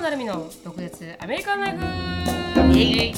野成美の独舌アメリカンライフ。イエイ。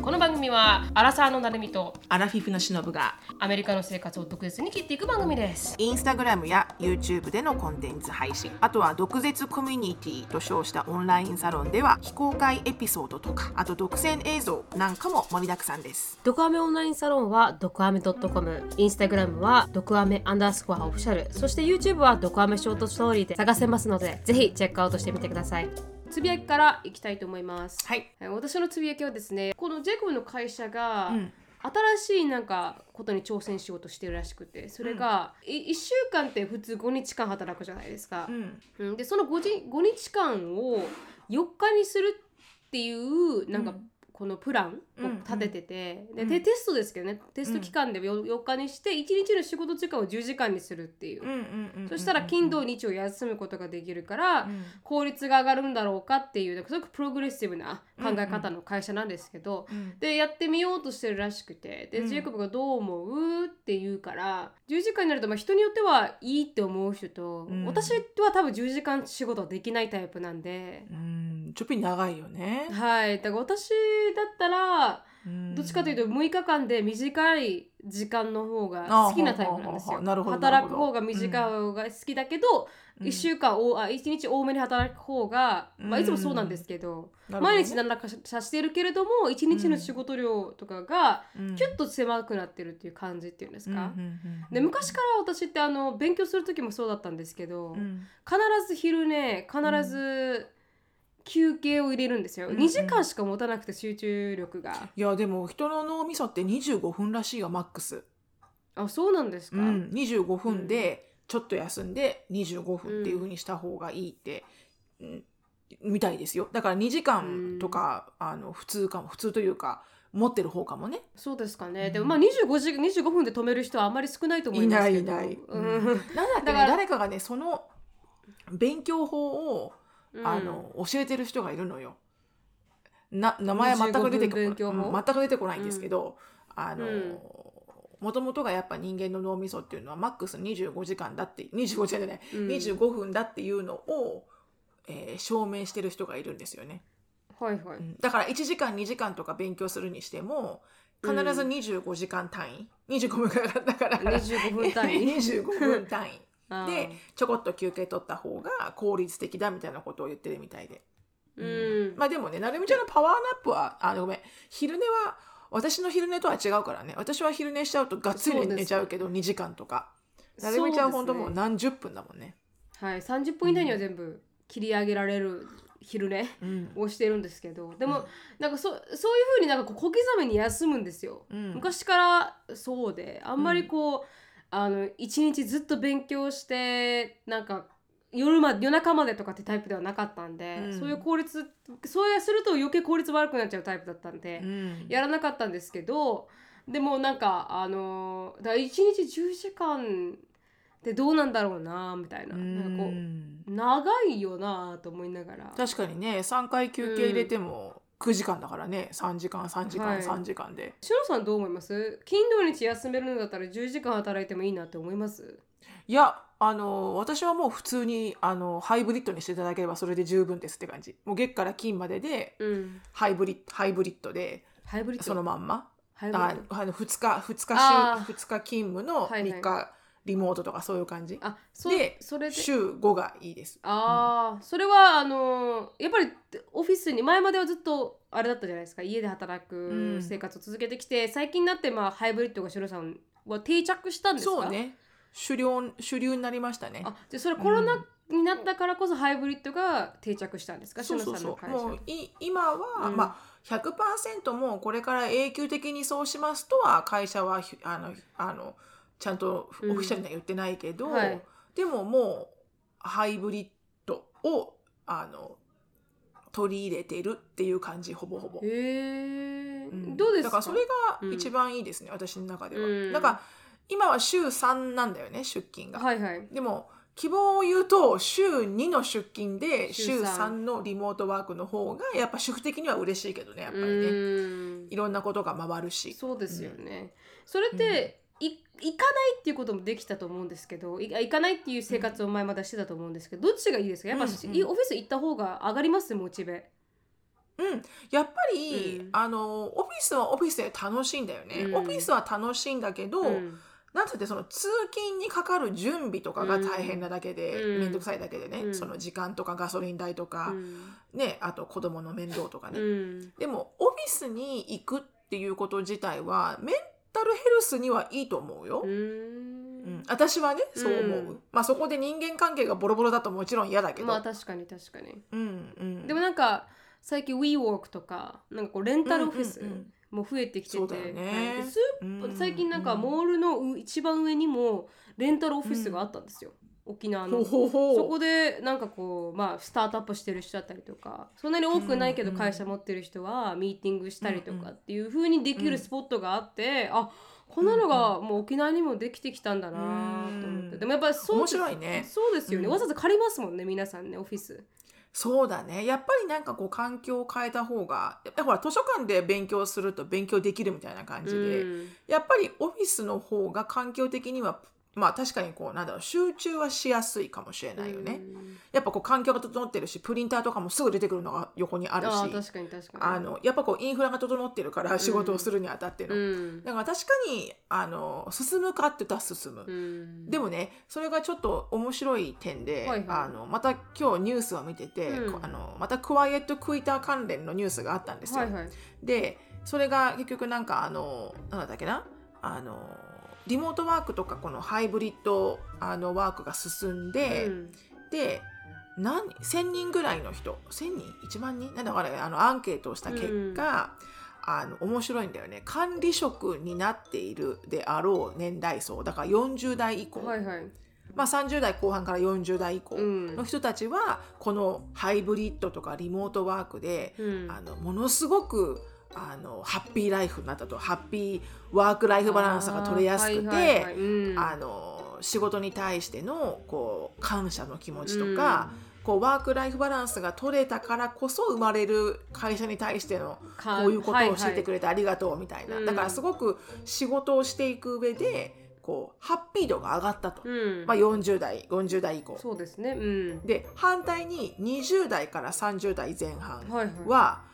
この番組はアラサーの成美とアラフィフのしのぶがアメリカの生活を独舌に切っていく番組です。インスタグラムや YouTube でのコンテンツ配信。あとは毒舌コミュニティと称したオンラインサロンでは非公開エピソードとかあと独占映像なんかも盛りだくさんです。ドクアメオンラインサロンはドクアメ .com インスタグラムはドクアメアンダースコアオフィシャル。そして YouTube はドクアメショートストーリーで探せますのでぜひチェックアウトしてみてくださいつぶやきからいきたいと思います。はい。私のつぶやきはですねこのジェイコブの会社が、ん。新しいなんかことに挑戦しようとしてるらしくてそれが、い1週間って普通5日間働くじゃないですか、うん。うん。でその 5, 日5日間を4日にするっていうなんか、うん。このプランをうん立ててて、うん。ででテストですけどねテスト期間で 4, 4日にして1日の仕事時間を10時間にするっていう、うんうんうんそしたら金土日を休むことができるから、うん。効率が上がるんだろうかっていうすごくプログレッシブな考え方の会社なんですけど、うん。でやってみようとしてるらしくてで、うん。ジェイコブがどう思うって言うから10時間になるとまあ人によってはいいって思う人と、うん。私は多分10時間仕事はできないタイプなんで、うん。ちょっぴり長いよね。はい。だから私だったらうんどっちかというと6日間で短い時間の方が好きなタイプなんですよ。働く方が短い方が好きだけど、うん。1週間おあ1日多めに働く方が、まあ、いつもそうなんですけど、なるほどね。毎日何らかさしてるけれども1日の仕事量とかがうん。キュッと狭くなってるっていう感じっていうんですか？うんうんうん。で昔から私ってあの勉強する時もそうだったんですけど、うん。必ず昼寝必ず休憩を入れるんですよ、うん2時間しか持たなくて集中力が。いやでも人の脳みそって25分らしいよマックス、あそうなんですか、うん、25分でちょっと休んで25分っていう風にした方がいいって、うんみたいですよ。だから2時間とか、あの普通かも普通というか持ってる方かもね。そうですかね、うん。でもまあ25時25分で止める人はあんまり少ないと思いますけど。いないいない。うん。なんだっけねだから誰かがねその勉強法を、うん。あの教えてる人がいるのよ。な名前は全く出てこ25分勉強法？うん全く出てこないんですけど、あのうん。もともとがやっぱ人間の脳みそっていうのはマックス25時間だって25時間じゃない、うん。25分だっていうのを、えー証明してる人がいるんですよね、はいはい、うん。だから1時間2時間とか勉強するにしても必ず25時間単位、25分からだから。25分単位？25分単位でちょこっと休憩取った方が効率的だみたいなことを言ってるみたいで、うん、まあでもねなるみちゃんのパワーナップはあごめん。昼寝は私の昼寝とは違うからね。私は昼寝しちゃうとがっつり寝ちゃうけど2時間とか。なるみちゃんは本当もう何十分だもんね。はい。30分以内には全部切り上げられる昼寝うん。をしてるんですけど。でも、うん。なんかそそういうふうになんか小刻みに休むんですよ、うん。昔からそうであんまりこう、あの一日ずっと勉強してなんか夜ま夜中までとかってタイプではなかったんで、うん。そういう効率そうやすると余計効率悪くなっちゃうタイプだったんで、うん。やらなかったんですけどでもなんかあのだから1日10時間ってどうなんだろうなみたいな,、なんかこう長いよなと思いながら。確かにね3回休憩入れても9時間だからね。3時間3時間、はい。3時間で。しのさんどう思います？金土日休めるんだったら10時間働いてもいいなって思います？いやあの私はもう普通にあのハイブリッドにしていただければそれで十分ですって感じ。もう月から金まででうん。ハイブリッハイブリッドでハイブリッド。そのまんま。あの2日2日週2日勤務のはいはい。3日リモートとかそういう感じ、あそうでそれで？週5がいいです。ああ、それはあのやっぱりオフィスに前まではずっとあれだったじゃないですか。家で働くん。生活を続けてきて、最近になってまあハイブリッドがしろさんは定着したんですか？そうね。主流主流になりましたね。あじゃあそれコロナになったからこそハイブリッドが定着したんですか、うそうそさんの会社。うもうい今は、うん。まあ100%もうこれから永久的にそうしますとは会社はひあのあのちゃんとオフィシャルには言ってないけど、うんはい。でももうハイブリッドをあの取り入れてるっていう感じほぼほぼ。へえ、うん。どうですか？だからそれが一番いいですね、私の中では。うん。なんか今は週3なんだよね出勤が。はいはい。でも希望を言うと週2の出勤で週週三3のリモートワークの方がやっぱ主婦的には嬉しいけどねやっぱりね。うん。いろんなことが回るし。そうですよね、それって、い行かないっていうこともできたと思うんですけどい行かないっていう生活を前まだしてたと思うんですけどどっちがいいですか？やっぱ、うんうん。オフィス行った方が上がります？モチベ。うん、やっぱり、うん。あのオフィスはオフィスで楽しいんだよね、うん。オフィスは楽しいんだけど、うん。なんつってその通勤にかかる準備とかが大変なだけで、うん。めんどくさいだけでね、うん。その時間とかガソリン代とか、うん。ねあと子供の面倒とかね、うん。でもオフィスに行くっていうこと自体はメンタルヘルスにはいいと思うよ、ううん。ん。私はねそう思う、うんまあそこで人間関係がボロボロだともちろん嫌だけど、まあ確かに確かに。うんうん、でもなんか最近 WeWork とかなんかこうレンタルオフィスうんうんうん。も増えてきてて、そうだよね。は最近なんかモールのう一番上にもレンタルオフィスがあったんですよ、沖縄の。そこでなんかこうまあスタートアップしてる人だったりとかそんなに多くないけどうんうん会社持ってる人はミーティングしたりとうんうん。かっていう風にできるスポットがあって、あこんなのがもう沖縄にもできてきたんだなと思って、うんでもやっぱりそう面白いね。そうですよね、うん。わざわざ借りますもんね皆さんねオフィス。そうだね。やっぱりなんかこう環境を変えた方がやっぱりほら図書館で勉強すると勉強できるみたいな感じで、うん。やっぱりオフィスの方が環境的にはまあ確かにこうなんだろう集中はしやすいかもしれないよね、うん。やっぱこう環境が整ってるしプリンターとかもすぐ出てくるのが横にあるしあー確かに確かに。あのやっぱこうインフラが整ってるから仕事をするにあたっての、うん。だから確かにあの進むかって言ったら進む、うん。でもねそれがちょっと面白い点で、はいはい。あのまた今日ニュースを見てて、うん。こあのまたクワイエットクイター関連のニュースがあったんですよ。はいはい。でそれが結局なんかあのなんだっけな？あのリモートワークとかこのハイブリッドあのワークが進んで、うん。で何1,000人ぐらいの人1,000人？1万人？なんだかねあのアンケートをした結果、あの面白いんだよね。管理職になっているであろう年代層だから40代以降、はいはい。まあ、30代後半から40代以降うん。の人たちはこのハイブリッドとかリモートワークで、うん。あのものすごくあのハッピーライフになったと。ハッピーワークライフバランスが取れやすくて仕事に対してのこう感謝の気持ちとか、こうワークライフバランスが取れたからこそ生まれる会社に対してのかこういうことを教えてくれれてありがとうみたいな、うん。だからすごく仕事をしていく上でこうハッピー度が上がったと、うん。まあ、40代40代以降。そうですね。うん。で反対に20代から30代前半はいはい。は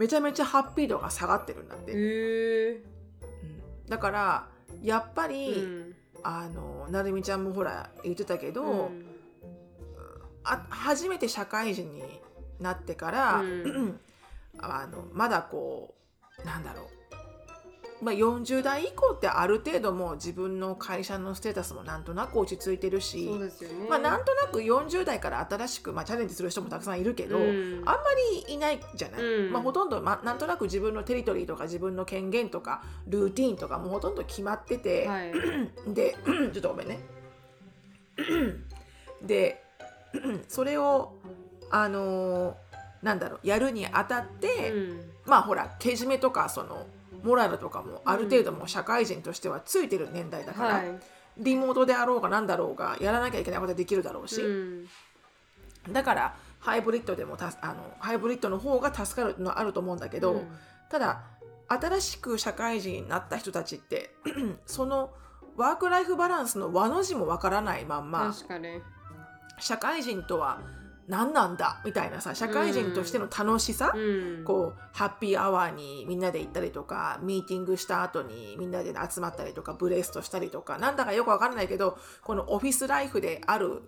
めちゃめちゃハッピー度が下がってるんだって、だからやっぱり、うん。あのなるみちゃんもほら言ってたけど、うん。あ初めて社会人になってから、うん。あのまだこうなんだろう、まあ、40代以降ってある程度もう自分の会社のステータスもなんとなく落ち着いてるし、ね。まあ、なんとなく40代から新しく、まあ、チャレンジする人もたくさんいるけど、うん。あんまりいないじゃない、うん。まあ、ほとんど、まあ、なんとなく自分のテリトリーとか自分の権限とかルーティンとかもほとんど決まってて、はい。で ちょっとごめんね。でそれをあのーなんだろうやるにあたって、うん。まあほらけじめとかそのモラルとかもある程度もう社会人としてはついてる年代だから、はい。リモートであろうがなんだろうがやらなきゃいけないことはできるだろうし、うん。だからハイブリッドでもたあのハイブリッドの方が助かるのはあると思うんだけど、うん。ただ新しく社会人になった人たちって そのワークライフバランスの和の字もわからないまんま社会人とは何なんだ？みたいなさ社会人としての楽しさ、うん。こうハッピーアワーにみんなで行ったりとかミーティングした後にみんなで集まったりとかブレストしたりとかなんだかよくわからないけどこのオフィスライフである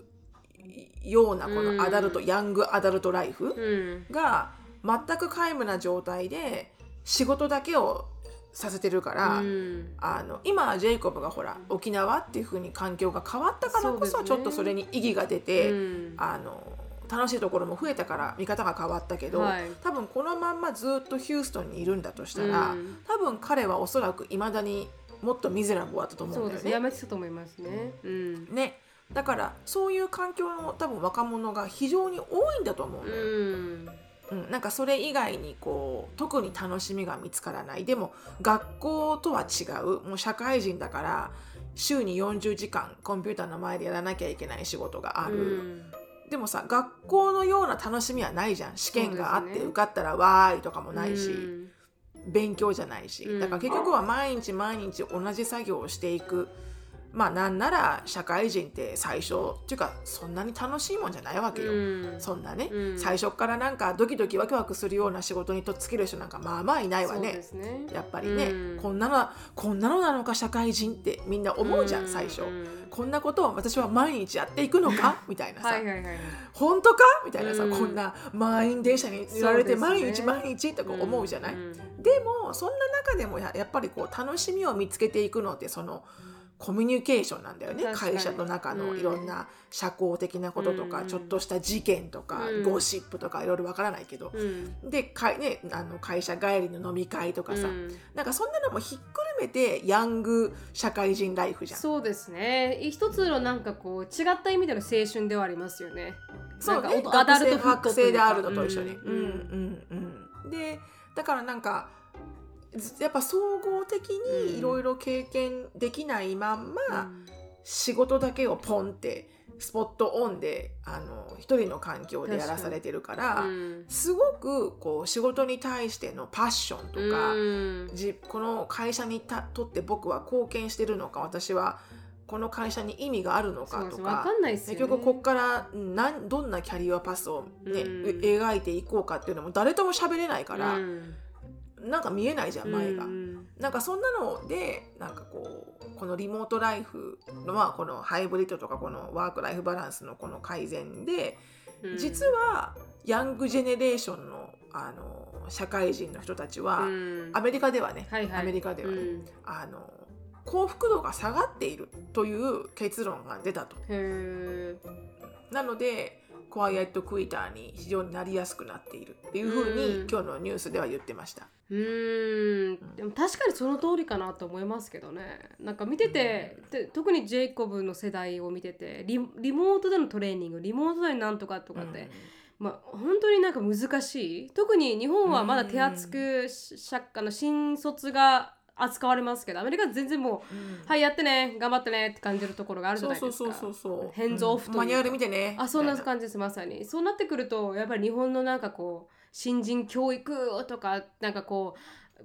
ようなこうん。のアダルト、ヤングアダルトライフうん。が全く皆無な状態で仕事だけをさせてるから、うん。あの今はジェイコブがほら沖縄っていう風に環境が変わったからこそちょっとそれに意義が出て、うん。あの楽しいところも増えたから見方が変わったけど、はい。多分このまんまずっとヒューストンにいるんだとしたら、うん。多分彼はおそらくいまだにもっとミゼラブルだったと思そううんですね。やだよね。めてたと思いますね。うん。ね。だからそういう環境の多分若者が非常に多いんだと思うのよ。うん。うん、なんかそれ以外にこう特に楽しみが見つからない。でも学校とは違う。もう社会人だから週に40時間コンピューターの前でやらなきゃいけない仕事がある、うんでもさ学校のような楽しみはないじゃん。試験があって受かったらわーいとかもないし、うん。勉強じゃないし、うん。だから結局は毎日毎日同じ作業をしていくまあなんなら社会人って最初っていうかそんなに楽しいもんじゃないわけよ、うん。そんなね、うん。最初からなんかドキドキワクワクするような仕事にとっつける人なんかまあまあいないわね。ね。やっぱりね、うん。こんなのこんなのなのか社会人ってみんな思うじゃん、最初、うん。こんなことを私は毎日やっていくのか？みたいなさ、本当か？みたいなさ、うん。こんな満員電車に揺られて毎日毎日とか思うじゃない、ん。でもそんな中でもややっぱりこう楽しみを見つけていくのってそのコミュニケーションなんだよね。会社の中のうん。いろんな社交的なこととか、うん。ちょっとした事件とか、うん。ゴシップとかいろいろわからないけど、うん。でかい、ね、あの会社帰りの飲み会とかさ、うん。なんかそんなのもひっくるめてヤング社会人ライフじゃん。そうですね。一つのなんかこう違った意味での青春ではありますよね。そうね、なんかアダルトフッ学トというか。生であるのと一緒に。ううん。んうんうん。でだからなんかやっぱ総合的にいろいろ経験できないまんま、仕事だけをポンってスポットオンであの一人の環境でやらされてるから、うん。すごくこう仕事に対してのパッションとか、うん。じこの会社にたとって僕は貢献してるのか私はこの会社に意味があるのかとかわかんないですよ、ね、結局ここからなんどんなキャリアパスを、ねうん。描いていこうかっていうのも誰とも喋れないから、うんなんか見えないじゃん前が。うんなんかそんなのでなんかこうこのリモートライフのまあこのハイブリッドとかこのワークライフバランスのこの改善で、うん。実はヤングジェネレーションのあの社会人の人たちは、うん。アメリカではね、はいはい。アメリカではね、うん。あの幸福度が下がっているという結論が出たと。へなのでクワイエットクイターに非常になりやすくなっているっていうふうに、うん今日のニュースでは言ってました。ーうーんでも確かにその通りかなと思いますけどねなんか見てて、で特にジェイコブの世代を見ててリリモートでのトレーニングリモートでなんとかとかって、まあ本当になんか難しい特に日本はまだ手厚くしあの新卒が扱われますけどアメリカは全然もううん。はいやってね頑張ってねって感じるところがあるじゃそうないですか。そうそうそうそう。ヘンズオフというかマニュアル見てね。あそんな感じですまさにそうなってくるとやっぱり日本のなんかこう新人教育とかなんかこう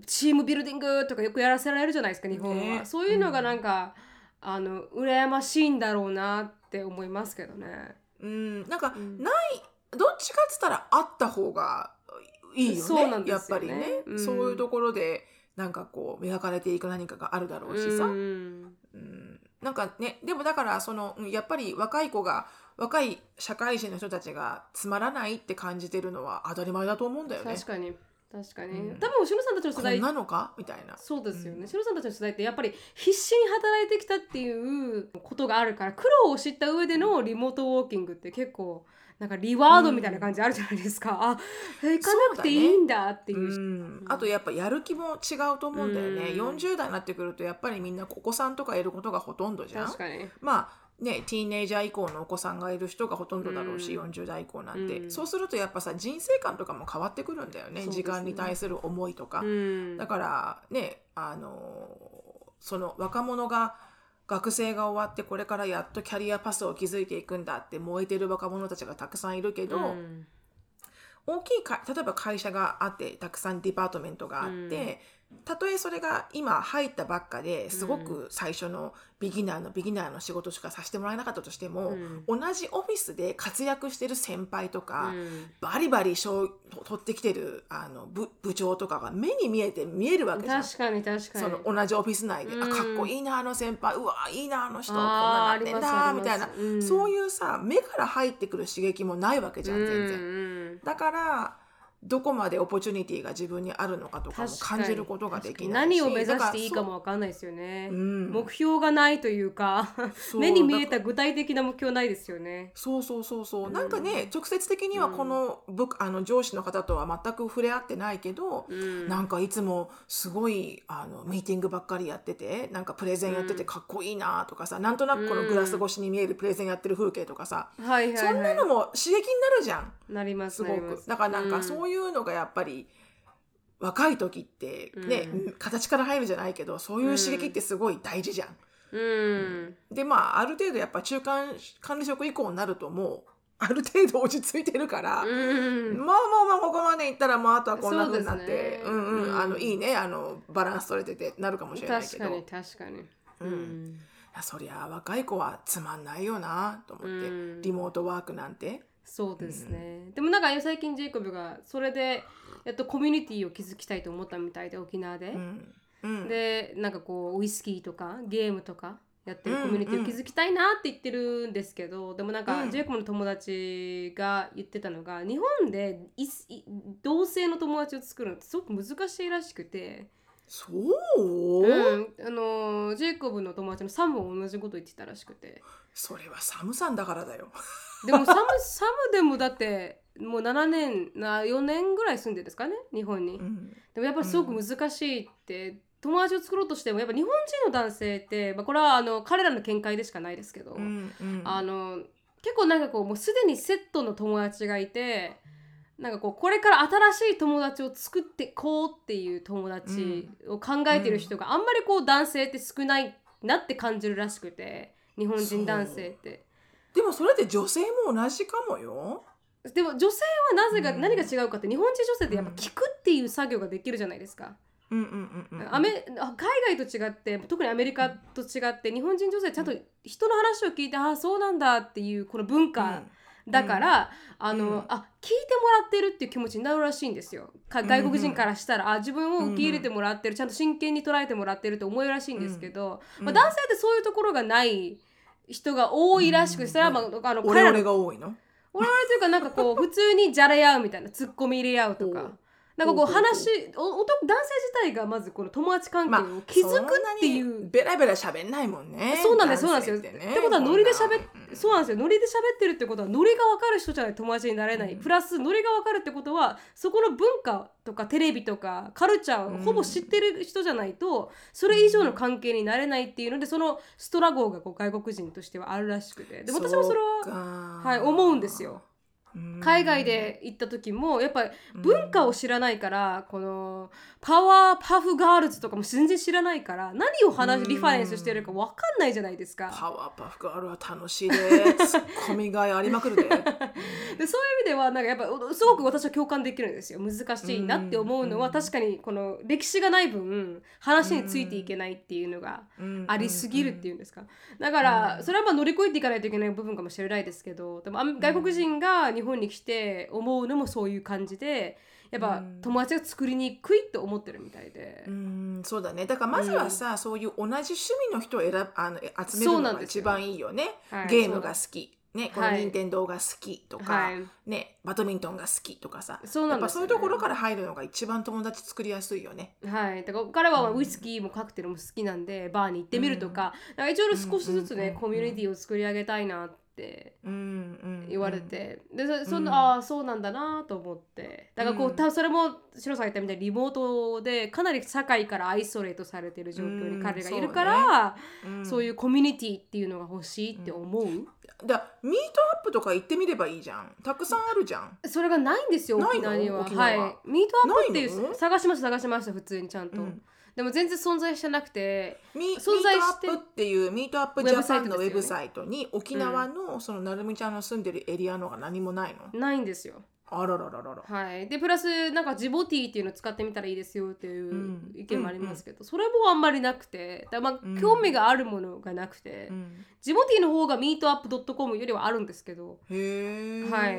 チームビルディングとかよくやらせられるじゃないですか日本は、ね。そういうのがなんか、あの羨ましいんだろうなって思いますけどね。うん、なんか、うん。ないどっちかっつったらあった方がいいよね。そうなんですよね。やっぱりね、うん。そういうところでなんかこう磨かれていく何かがあるだろうしさ。うん。うん。なんかねでもだからそのうんやっぱり若い子が若い社会人の人たちがつまらないって感じてるのは当たり前だと思うんだよね。確。かに。確かに、うん。多分しのさんたちの世こ代んなのか？みたいな。そうですよね、うん。しのさんたちの世代ってやっぱり必死に働いてきたっていうことがあるから苦労を知った上でのリモートウォーキングって結構なんかリワードみたいな感じあるじゃないですか、あえ行かなくていいんだっていう。うん、あとやっぱやる気も違うと思うんだよね、うん。40代になってくるとやっぱりみんなお子さんとかいることがほとんどじゃん。確かに。まあねティーネイジャー以降のお子さんがいる人がほとんどだろうし、うん。40代以降なんて、うん。そうするとやっぱさ人生観とかも変わってくるんだよね。ね。時間に対する思いとか、うん。だからねあのその若者が学生が終わってこれからやっとキャリアパスを築いていくんだって燃えてる若者たちがたくさんいるけど、うん。大きいか例えば会社があってたくさん department があって、たとえそれが今入ったばっかですごく最初のビギナーのビギナーの仕事しかさせてもらえなかったとしても、同じオフィスで活躍してる先輩とか、うん。バリバリ賞取ってきてるあの部部長とかが目に見えて見えるわけじゃん。確かに確かに。その同じオフィス内で、うん。あかっこいいなあの先輩うわいいなあの人こんななってんだみたいな、うん。そういうさ目から入ってくる刺激もないわけじゃん全然。然だからどこまでオポチュニティが自分にあるのかとかも感じることができないし何を目指していいかもだわかんないですよね、う。うん。目標がないというかそう。目に見えた具体的な目標ないですよね。そうそうそうそう、うん。なんかね直接的にはこの部下あの上司の方とは全く触れ合ってないけど、うん。なんかいつもすごいあのミーティングばっかりやっててなんかプレゼンやっててかっこいいなとかさ、なんとなくこのグラス越しに見えるプレゼンやってる風景とかさ、はいはいはい。そんなのも刺激になるじゃん。なりますすごなります。く。だからなんかうそういうのがやっぱり若い時ってね、うん。形から入るじゃないけどそういう刺激ってすごい大事じゃん。うん。でまあある程度やっぱ中間管理職以降になるともある程度落ち着いてるから、うん。まあまあまあここまでいったらもうあとはこんな風になってうんうん、うん。あのいいねあのバランス取れててなるかもしれないけど。確かに確かに。うん。いやそりゃ若い子はつまんないよなと思って、うん。リモートワークなんて。そうですね、でもなんか最近ジェイコブがそれでやっとコミュニティを築きたいと思ったみたいで沖縄で、うん。うん、でなんかこうウイスキーとかゲームとかやってるうんコミュニティを築きたいなって言ってるんですけど、でもなんか、うん。ジェイコブの友達が言ってたのが日本でいい同性の友達を作るのってすごく難しいらしくて、そう、うん、あのジェイコブの友達のサムも同じこと言ってたらしくて。それはサムさんだからだよ。でもサムサムでもだってもう7年な4年ぐらい住んでるんですかね日本に。うんでもやっぱりすごく難しいって、友達を作ろうとしてもやっぱ日本人の男性って、まあ、これはあの彼らの見解でしかないですけど、うんうんあの結構なんかこうもうすでにセットの友達がいてなんかこうこれから新しい友達を作っていこうっていう友達を考えてる人があんまりこう男性って少ないなって感じるらしくて日本人男性って。でもそれって女性も同じかもよ。でも女性はなぜが、うん。何が違うかって日本人女性ってやっぱ聞くっていう作業ができるじゃないですか。うんうんうんうん。アメあ海外と違って特にアメリカと違って日本人女性ちゃんと人の話を聞いて、ああそうなんだっていうこの文化だから、あの、うん。あ聞いてもらってるっていう気持ちになるらしいんですよ。か外国人からしたら、あ自分を受け入れてもらってる、ちゃんと真剣に捉えてもらってると思えるらしいんですけど、うん。まあ、男性ってそういうところがない人が多いらしくて、それは、まあ、あのオレオレが多いの？我々というかなんかこう普通にじゃれ合うみたいなツッコミ入れ合うとか。なんかこう話お男男性自体がまずこの友達関係を築くっていう、ベラベラ喋んないもんね。そうなんですそうなんですよ。ってことはノリで喋そうなんですよ。ノリで喋ってるってことはノリが分かる人じゃないと友達になれない、うん。プラスノリが分かるってことはそこの文化とかテレビとかカルチャーをほぼ知ってる人じゃないとそれ以上の関係になれないっていうのでそのストラゴーがこう外国人としてはあるらしくて。で私もそれはははい思うんですよ。海外で行った時もやっぱり文化を知らないから、このパワーパフガールズとかも全然知らないから何を話うん。リファレンスしてるか分かんないじゃないですか。パワーパフガールは楽しいで ツッコミがいありまくる で。でそういう意味ではなんかやっぱすごく私は共感できるんですよ。難しいなって思うのはうん確かにこの歴史がない分話についていけないっていうのがありすぎるっていうんですか。だからそれはまあ乗り越えていかないといけない部分かもしれないですけどでも外国人が日本に来て思うのもそういう感じでやっぱうん。友達が作りにくいと思ってるみたいで。う。んそうだね。だからまずはさ、そういう同じ趣味の人を選ぶあの集めるのが一番いいよね。はいゲームが好き。ねこのはい。任天堂が好きとか、はい。ねバドミントンが好きとかさ。そうなんね。やっぱそういうところから入るのが一番友達作りやすいよね。はい、だから彼はウイスキーもカクテルも好きなんで、バーに行ってみるとか,、なんか一応少しずつね、うん。コミュニティを作り上げたいなってうんうん言われて、でそそんな、うん。ああそうなんだなと思って。だからこう、うん。多分それもシロさんが言ったみたいにリモートでかなり社会からアイソレートされてる状況に彼がいるから、うん。そういうコミュニティっていうのが欲しいって思う、だミートアップとか行ってみればいいじゃん。たくさんあるじゃん。それがないんですよ沖縄には。は。い。ミートアップっていないの？う探しました探しました普通にちゃんと、うんでも全然存在してなくてミミート存在してアップっていう Meetup Japan のウェブサイトに沖縄のそのなるみちゃんの住んでるエリアのが何もないの？ないんですよ。あららららら。はい、でプラスなんかジモティーっていうのを使ってみたらいいですよっていううん。意見もありますけど、それもあんまりなくてだまあうん。興味があるものがなくて、うん。ジボティの方がミートアップ .com よりはあるんですけどへえ、はい。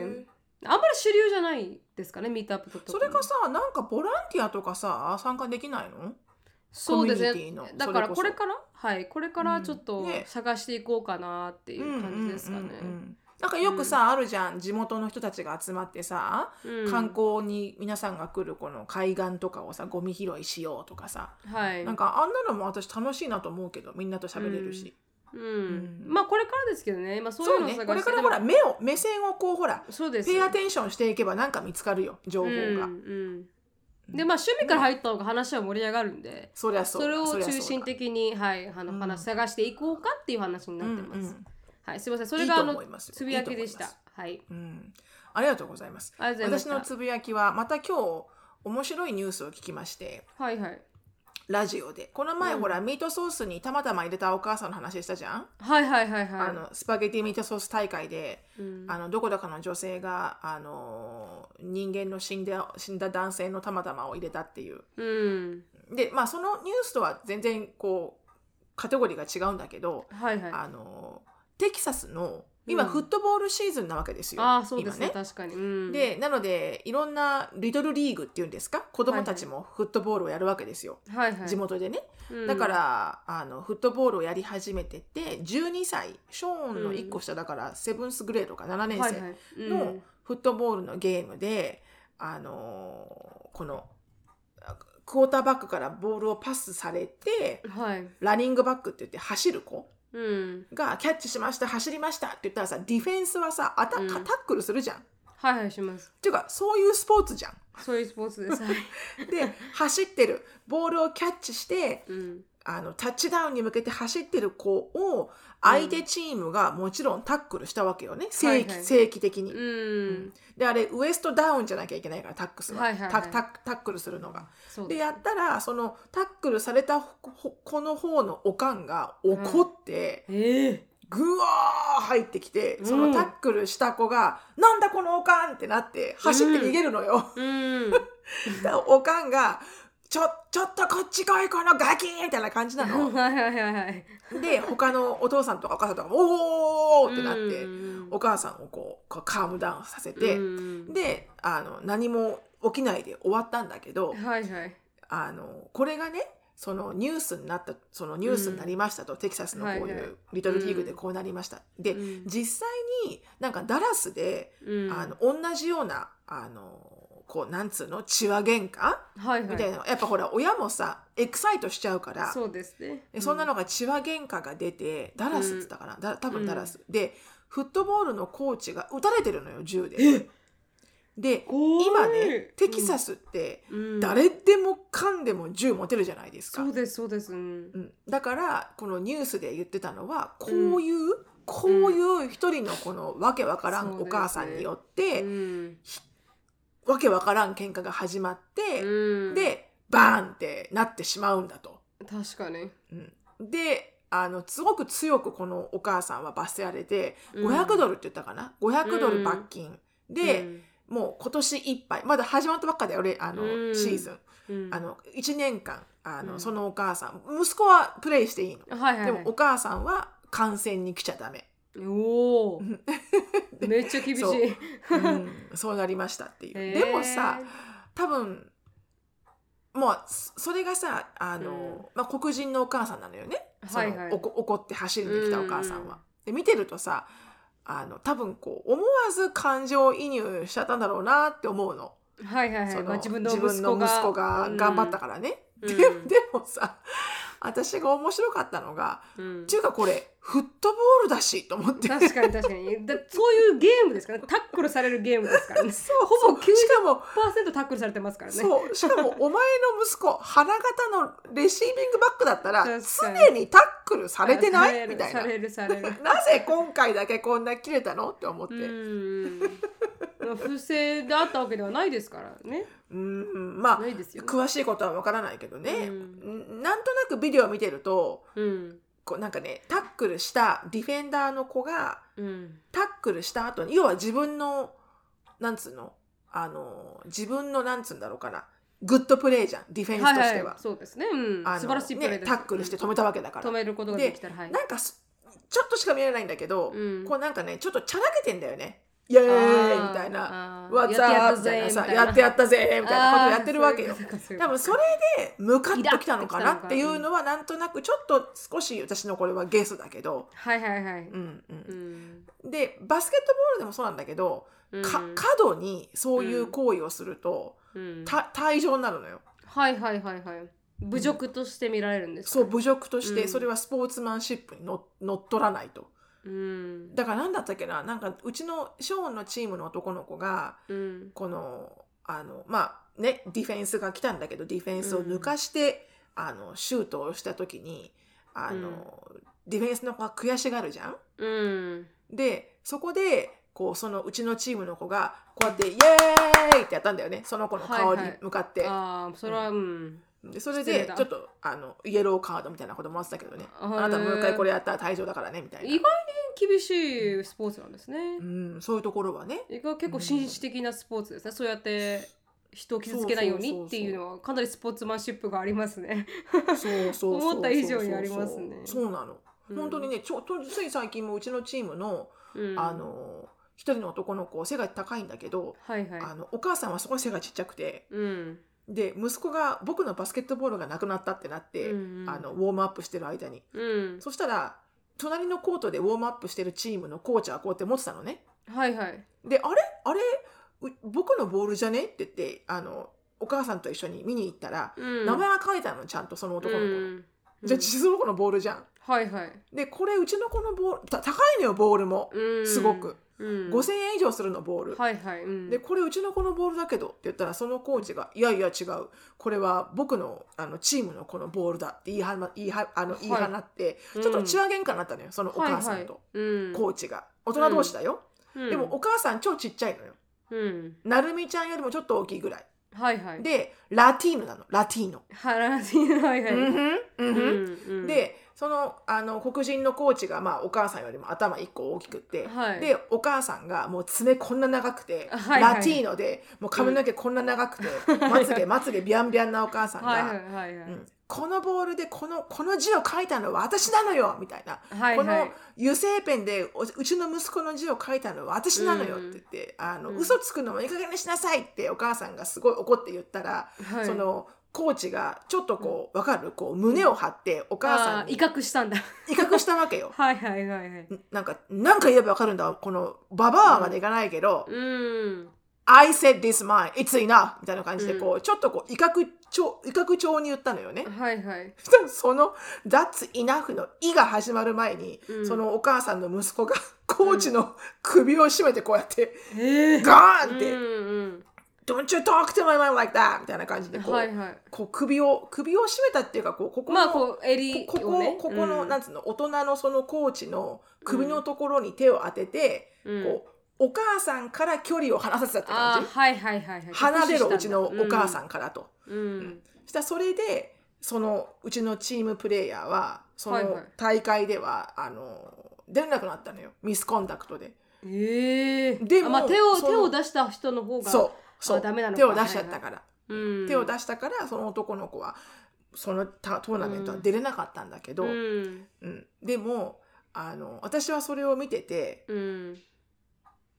あんまり主流じゃないですかねミートアップ .com それかさなんかボランティアとかさ参加できないの？そうですね。だからこれから？はい。これからちょっとうんね。探していこうかなっていう感じですかね、うんうんうんうんなんかよくさ、あるじゃん。地元の人たちが集まってさ、うん。観光に皆さんが来るこの海岸とかをさゴミ拾いしようとかさ、はい。なんかあんなのも私楽しいなと思うけどみんなと喋れるし、うん。うん。まあこれからですけどね、まあ、そういそううのをね。これ探してからほら目を目線をこうほらそうですペイアテンションしていけばなんか見つかるよ情報が、うんうんでまあ趣味から入った方が話は盛り上がるんで、そりゃそうだそれを中心的に、はい、あのうん。話探していこうかっていう話になってます。はい、すみません、それがあのつぶやきでした。はい、うん、ありがとうございます。私のつぶやきはまた今日面白いニュースを聞きまして。はいはい。ラジオで。この前、うん。ほらミートソースにたまたま入れたお母さんの話したじゃん、はいはいはいはい。あのスパゲティミートソース大会で、うん。あのどこだかの女性があの人間の死んだ死んだ男性のたまたまを入れたっていう。うん。でまあそのニュースとは全然こうカテゴリーが違うんだけど、はいはい。あのテキサスの今、うん。フットボールシーズンなわけですよ。ああそうですね。今確かに、うん、でなのでいろんなリトルリーグっていうんですか？子供たちもフットボールをやるわけですよ、はいはい、地元でね。うん。だから、あのフットボールをやり始めてて12歳ショーンの1個下だから、セブンスグレードか7年生のフットボールのゲームで、あのこのあクォーターバックからボールをパスされてはい。ランニングバックって言って走る子うん。がキャッチしました走りましたって言ったらさディフェンスはさアタうん。タックルするじゃん。っはいはいします。ていうかそういうスポーツじゃん。そういうスポーツです。はい、で走ってる。ボールをキャッチしてうん、あのタッチダウンに向けて走ってる子を相手チームがもちろんタックルしたわけよね、正規正規的に。うん。であれウエストダウンじゃなきゃいけないからタックスは,、はいはいはい。タタタックルするのが。でやったらそのタックルされたほ子の方のおかんが怒って、ええ。ぐわー入ってきてうん。そのタックルした子が「なんだこのおかん!」ってなって走って逃げるのよ。うん。だからおかんが「ちょちょっとこっち来いこのガキ!」みたいな感じなの。はいはいはいはいで他のお父さんとかお母さんとかも「おー!」ってなって、うんお母さんをこうこうカームダウンさせて、うんであの何も起きないで終わったんだけど、はいはいあのこれがねそのニュースになったそのニュースになりましたと、テキサスのこうはいはいいうリトルリーグでこうなりました。で、うん実際になんかダラスで、うんあの同じようなあのこうなんつうの？血話喧嘩？はいはい。みたいな。の、やっぱほら親もさエクサイトしちゃうから。そうですね。でそんなのが血話喧嘩が出てダラスって言ったかな、だ多分ダラス、でフットボールのコーチが撃たれてるのよ銃で。で今ねテキサスってうん。誰でもかんでも銃持てるじゃないですか。そうですそうです。うん。うん、だからこのニュースで言ってたのはこういう、こういう一人のこのわけわからんお母さんによって、うんわけわからん喧嘩が始まって、うん。でバーンってなってしまうんだと。確かに。うん、であのすごく強くこのお母さんは罰せられてうん。500ドルって言ったかな？500ドル罰金、で、うん。もう今年いっぱい。まだ始まったばっかだよねあの、うん。シーズン。うん。あの1年間あの、うん。そのお母さん。息子はプレイしていいの。はいはい。でもお母さんは観戦に来ちゃダメ、おおんめっちゃ厳しい。そう。うん。そうなりましたっていう。でもさ多分もうそそれがさあの、うん。まあ、黒人のお母さんなのよね、はいはい。怒って走りに来たお母さんは。で見てるとさあの多分こう思わず感情移入しちゃったんだろうなって思うの。はいはいはい。まあ自分の息子が。頑張ったかからね。うん。ででもさ私が面白かったのが、らうん。っていうかこれフットボールだしと思って。確かに確かに。だそういうゲームですからね。タックルされるゲームですからね。そうほぼそうしかも90%タックルされてますからね。そう。しかもお前の息子花形のレシービングバックだったら常にタックルされてない？みたいな。されるされる。なぜ今回だけこんな切れたの？って思って不正であったわけではないですからね。ん。まあ詳しいことはわからないけどね、うん。なんとなくビデオを見てるとうん。こうなんかねタックルしたディフェンダーの子がうん。タックルした後に要は自分のなんつうの？あの自分のなんつうんだろうかな。グッドプレーじゃんディフェンスとしては。そうですね、うん、素晴らしいプレーね、タックルして止めたわけだから。止めることができたらはい。なんかすちょっとしか見えないんだけど、うん。こうなんかねちょっとちゃらけてんだよね。イエーイみたいな。What's みたいなさ、みたいな。やってやったぜみたいなことをやってるわけよ。多分それでムカッときたのかなっていうのはなんとなくちょっと少し私のこれはゲスだけど、はいはいはい、うんううん。ん、でバスケットボールでもそうなんだけど、うん。か過度にそういう行為をすると、退場になるのよ。はいはいはいはい。侮辱として見られるんですか？そう侮辱として、うん。それはスポーツマンシップにの乗っ取らないと。うん。だから何だったっけな？なんかうちのショーンのチームの男の子がうん。このあのまあねディフェンスが来たんだけどディフェンスを抜かして、あのシュートをした時にあの、ディフェンスの子が悔しがるじゃん？うん。でそこでこうそのうちのチームの子がこうやって「イエーイ!」ってやったんだよね。その子の顔に向かって。ああそれはうん。でそれでちょっとあのイエローカードみたいなこともあってたけどね。ああなたもう一回これやったら退場だからねみたいな。意外に厳しいスポーツなんですね。う。ん、そういうところはね。結構紳士的なスポーツですね。そうやって人を傷つけないようにっていうのはかなりスポーツマンシップがありますね。そうそう思った以上にありますね。そうなの、本当にねちょとつい最近もうちのチームの、うん。あの一人の男の子背が高いんだけど、はいはい。あのお母さんはすごい背がちっちゃくてうん。で息子が僕のバスケットボールがなくなったってなって、うんうん。あのウォームアップしてる間に。うん。そしたら隣のコートでウォームアップしてるチームのコーチはこうやって持ってたのね。はいはい。であれ？あれ？う僕のボールじゃね？って言ってあのお母さんと一緒に見に行ったら、うん。名前が書いてあるのちゃんとその男の子。の、うん。じゃあその子のボールじゃん。はいはい。でこれうちの子のボールた高いのよボールも、うん。すごく、うん。5000円以上するのボール、はいはい。うん。でこれうちの子のボールだけどって言ったらそのコーチが「いやいや違う。これは僕のあのチームのこのボールだ」って言いはま言いはあの言い放って、うん。ちょっと血話喧嘩になったのよそのお母さんとはいはいうん。コーチが、大人同士だよ、うん。でもお母さん超ちっちゃいのよ。うん。なるみちゃんよりもちょっと大きいぐらい。はいはい。でラティーノなの。ラティーノ、話はいはい。うんふんうんふん。うんうん。でそのあの黒人のコーチが、まあ、お母さんよりも頭1個大きくって、はい。でお母さんがもう爪こんな長くて、はいはいラティーノでもう髪の毛こんな長くて、まつげまつげビャンビャンなお母さんが、はいはいはいはい。うん。このボールでこのこの字を書いたのは私なのよみたいな、このはい。はい。油性ペンでおうちの息子の字を書いたのは私なのよって言って、あのうん。嘘つくのもいい加減にしなさいってお母さんがすごい怒って言ったら、はい。そのコーチがちょっとこう、わかる？こう胸を張ってお母さんに威嚇したんだ。威嚇したわけよ。はいはいはいはい。なんか、なんか言えばわかるんだ。この、ババアまでいかないけど、うん。I said this mine, it's enough! みたいな感じで、こう、うちょっとこう、威嚇調、威嚇調に言ったのよね。はいはい。その、that's enough の「い」が始まる前に、うんそのお母さんの息子が、コーチの首を絞めてこうやって、ええ。ガーンって、うんうん。Don't you talk to my mom like that! みたいな感じで、こう、はいはい。こう首を、首を絞めたっていうか、こう、ここの、まあこう襟ここ。ここの、うんなんつうの大人のそのコーチの首のところに手を当てて、うんこうお母さんから距離を離させたって感じ？はいはいはいはい。離れろうちのお母ん。さんからと、うん。そしたらそれでそのうちのチームプレーヤーはそのはいはい大会では、あの出れなくなったのよミスコンダクトでええ。でもあまあ手を手を出した人の方が。そうそう。あダメなのか手を出しちゃったから、うん。手を出したからその男の子はそのタトーナメントは出れなかったんだけど、うん。うん。でもあの私はそれを見ててうん。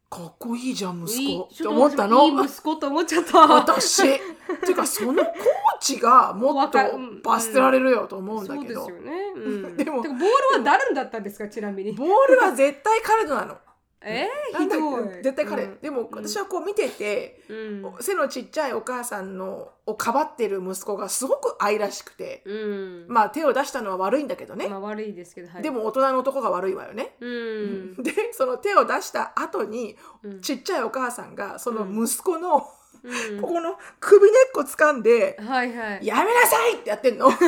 かっこいいじゃん息いい子って思ったの。い。い息子と思っちゃった。私。ていうかそのコーチがもっと罰せられるよと思うんだけど、ですよね。うん、でもてかボールは誰だったんですかちなみに。ボールは絶対彼のなの。えー、ひどい。絶対彼、うんでも私はこう見てて、うん。背のちっちゃいお母さんのをかばってる息子がすごく愛らしくて、うん。まあ手を出したのは悪いんだけどね、まあ悪いですけど、はい。で、も大人の男が悪いわよね。うん。でその手を出した後にうんちっちゃいお母さんがその息子のうん。ここの首根っこ掴んではいは「い。やめなさい!」ってやってんの。すご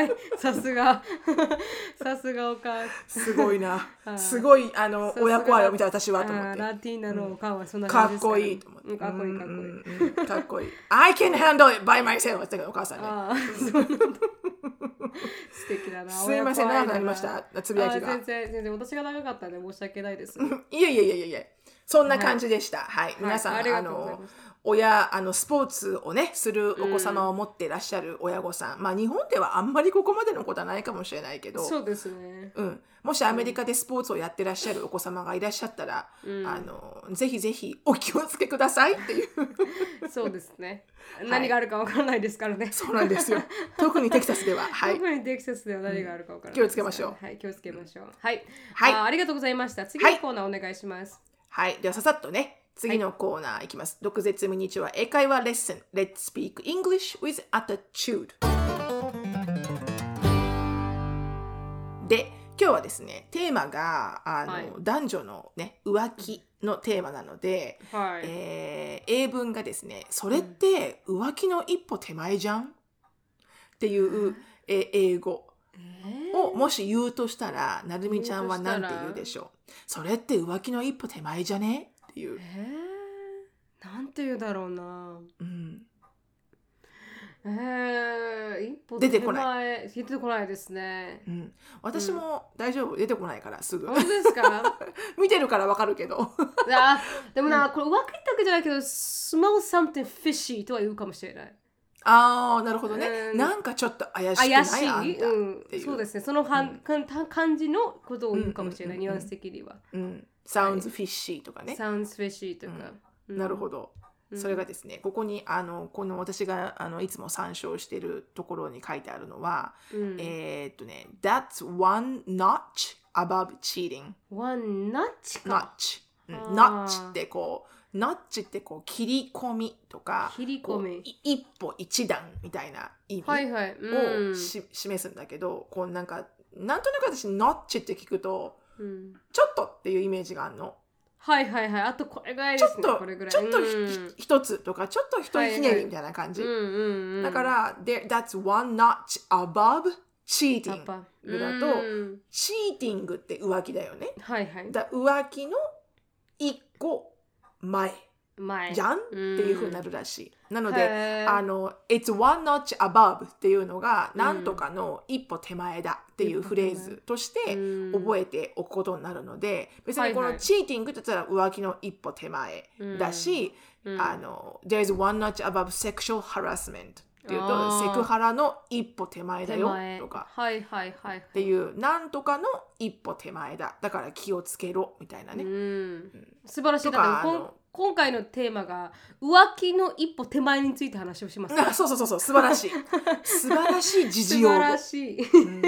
い。さすが。さすがお母すごいな。はい。すごいあの親子愛を見た私はと思って。ラティーナのお母はそんなかっ感じですこいいと思って。うんかっこいいかっこいい。うんうんうん。かっこいい。I can handle it by myself ってお母さんね。素敵だな。すいません長くなりました。つぶやきが。全然全然。私が長かったんで申し訳ないです。いやいやいやいやいやそんな感じでした。はい、皆さん、あの親あのスポーツをねするお子様を持っていらっしゃる親御さん、まあ日本ではあんまりここまでのことはないかもしれないけど。そうですね。うん、もしアメリカでスポーツをやってらっしゃるお子様がいらっしゃったら、うん。あのぜひぜひお気をつけくださいっていう。そうですね。何があるかわからないですからね。そうなんですよ。特にテキサスでは。はい。特にテキサスでは何があるかわからない、気をつけましょう。はい、気をつけましょう。はい。はい。あーありがとうございました。次はい。のコーナーお願いします。はいではささっとね次のコーナーいきます、毒舌ミニチュア。英会話レッスン。Let's speak English with attitude. で今日はですねテーマがあの、はい。男女のね浮気のテーマなので、はい。えー英文がですね「それって浮気の一歩手前じゃん?」っていう、えー英語。えーをもし言うとしたらなるみちゃんは何て言うでしょう。それって浮気の一歩手前じゃね？っていう、えー。なんて言うだろうな。うん、えー、一歩出てこない。出てこないですね。うん、私も大丈夫出てこないからすぐ。本当ですか？見てるからわかるけど。あでもな、これ浮気ったわけじゃないけど smell something fishy とは言うかもしれないああなるほどね、うん。なんかちょっと怪しくない？怪しい、あんた。うん。っていう。そうですね。そのはん、かん。た感じのことを言うかもしれない、うんうんニュアンス的には、うん、sounds fishy とかね、sounds fishy とか、なるほど、それがですねここにあのこの私があのいつも参照しているところに書いてあるのは、うん。えーっとね That's one notch above cheating one notch か。Notch、うん。あー。notch ってこう notch ってこう切り込みとか切り込み。一歩一段みたいな意味はいはい、うん。示すんだけどこうなんかなんとなく私 notch って聞くとうん。ちょっとっていうイメージがあるの。はいはいはい。あとこれぐらいですね。ちょっとこれぐらい。ちょっとひうん。一つとかちょっと一ひねりみたいな感じ。うんうんうん。だから、that's one notch above cheating ぱだとうん。チーティングって浮気だよね。はいはい。だ浮気の一個前前じゃんっていうふうになるらしい。なので、あの、it's one notch above っていうのが、なんとかの一歩手前だっていうフレーズとしてうん。覚えておくことになるので、別にこのチーティングって言ったら浮気の一歩手前だし、うん。あの、there's one notch above sexual harassment っていうと、セクハラの一歩手前だよとか。はいはいはいっていうなんとかの一歩手前だ。だから気をつけろみたいなね、うん。素晴らしい。だって今回のテーマが浮気の一歩手前について話をします。あ そうそうそうそう素晴らしい。素晴らしい時事用語素晴らしい。うん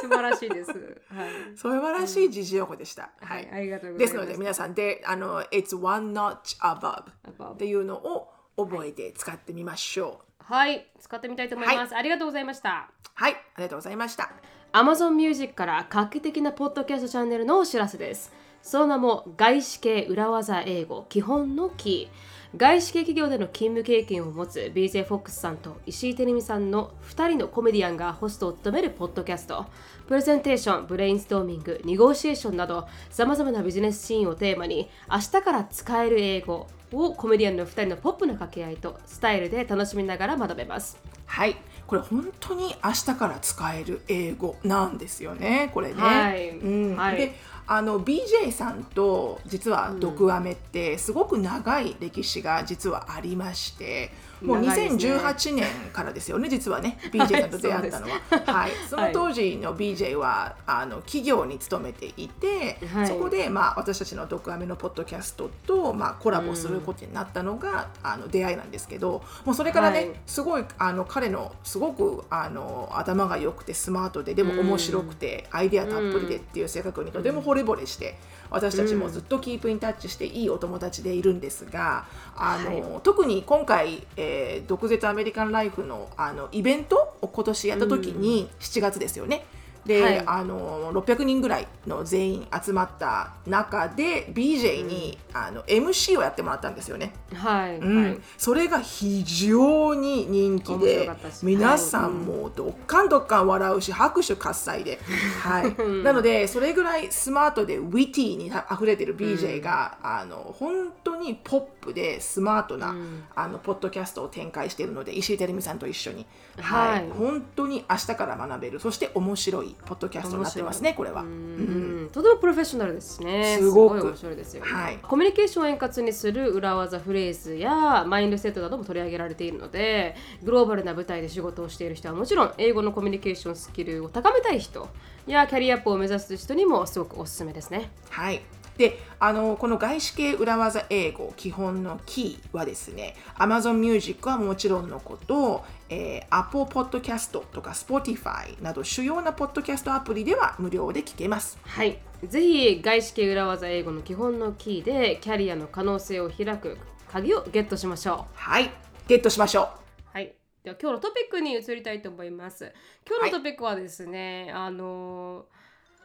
素晴らしいです。はい。素晴らしい時事用語でした、ははい。い、ありがとうござですいます。ので皆さんであの It's one notch above っていうのを覚えて使ってみましょうはい、使ってみたいと思います。ありがとうございました。はいありがとうございました Amazon Music から画期的なポッドキャストチャンネルのお知らせです。その名も外資系裏技英語基本のキー。外資系企業での勤務経験を持つ BJ フォックスさんと石井てるみさんの2人のコメディアンがホストを務めるポッドキャスト。プレゼンテーション、ブレインストーミング、ネゴシエーションなどさまざまなビジネスシーンをテーマに明日から使える英語をコメディアンの2人のポップな掛け合いとスタイルで楽しみながら学べます。はい。これ本当に明日から使える英語なんですよね。これね、はい。うん。はい。であの BJ さんと実は「毒アメ」ってすごく長い歴史が実はありまして、もう長いですね。2018年からですよね実はね BJ さんと出会ったのは。はい、その当時の BJ はあの企業に勤めていて、はい。そこで、まあ、私たちの「毒アメ」のポッドキャストと、まあ、コラボすることになったのが、あの出会いなんですけどもうそれからね、はい。すごいあの彼のすごくあの頭が良くてスマートででも面白くて、アイデアたっぷりでっていう性格にとても惚れ惚れして、私たちもずっとキープインタッチしていいお友達でいるんですが、あの特に今回、えー毒舌アメリカンライフのあのイベントを今年やった時に、7月ですよね。で、はい。あの600人ぐらいの全員集まった中で BJ に、あの MC をやってもらったんですよね。はい。うん。はい。それが非常に人気で皆さんもどっかんどっかん笑うし拍手喝采で、はい、なのでそれぐらいスマートでウィティにあふれてる BJ が、あの本当にポップでスマートな、あのポッドキャストを展開しているので石井てるみさんと一緒に、はい。はい。本当に明日から学べる。そして面白いポッドキャストになってますねこれは。うんとてもプロフェッショナルですね。すごくい面白いですよ、はいコミュニケーションを円滑にする裏技フレーズやマインドセットなども取り上げられているので、グローバルな舞台で仕事をしている人はもちろん、英語のコミュニケーションスキルを高めたい人やキャリアアップを目指す人にもすごくおすすめですね。はい。で、あの、この外資系裏技英語基本のキーはですね、Amazon Music はもちろんのこと、えー Apple Podcast とか Spotify など主要なポッドキャストアプリでは無料で聞けます。はい。ぜひ外資系裏技英語の基本のキーでキャリアの可能性を開く鍵をゲットしましょう。はい。ゲットしましょはい。では今日のトピックに移りたいと思います。今日のトピックはですね、あの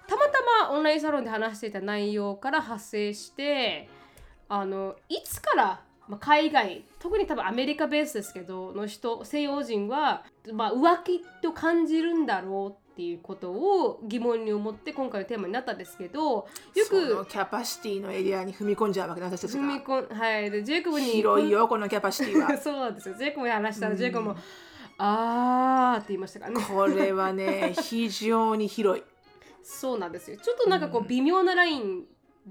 たまたまオンラインサロンで話していた内容から発生して、あのいつから、まあ、海外特に多分アメリカベースですけどの人西洋人は、まあ、浮気と感じるんだろうっていうことを疑問に思って今回のテーマになったんですけどよそのくキャパシティのエリアに踏み込んじゃうわけね私たち踏みが込んはいでジェイコブに広いよこのキャパシティは。そうなんですよ。ジェイコブに話したらうんジェイコブもあーって言いましたからね。これはね非常に広い。そうなんですよ。ちょっとなんかこう微妙なライン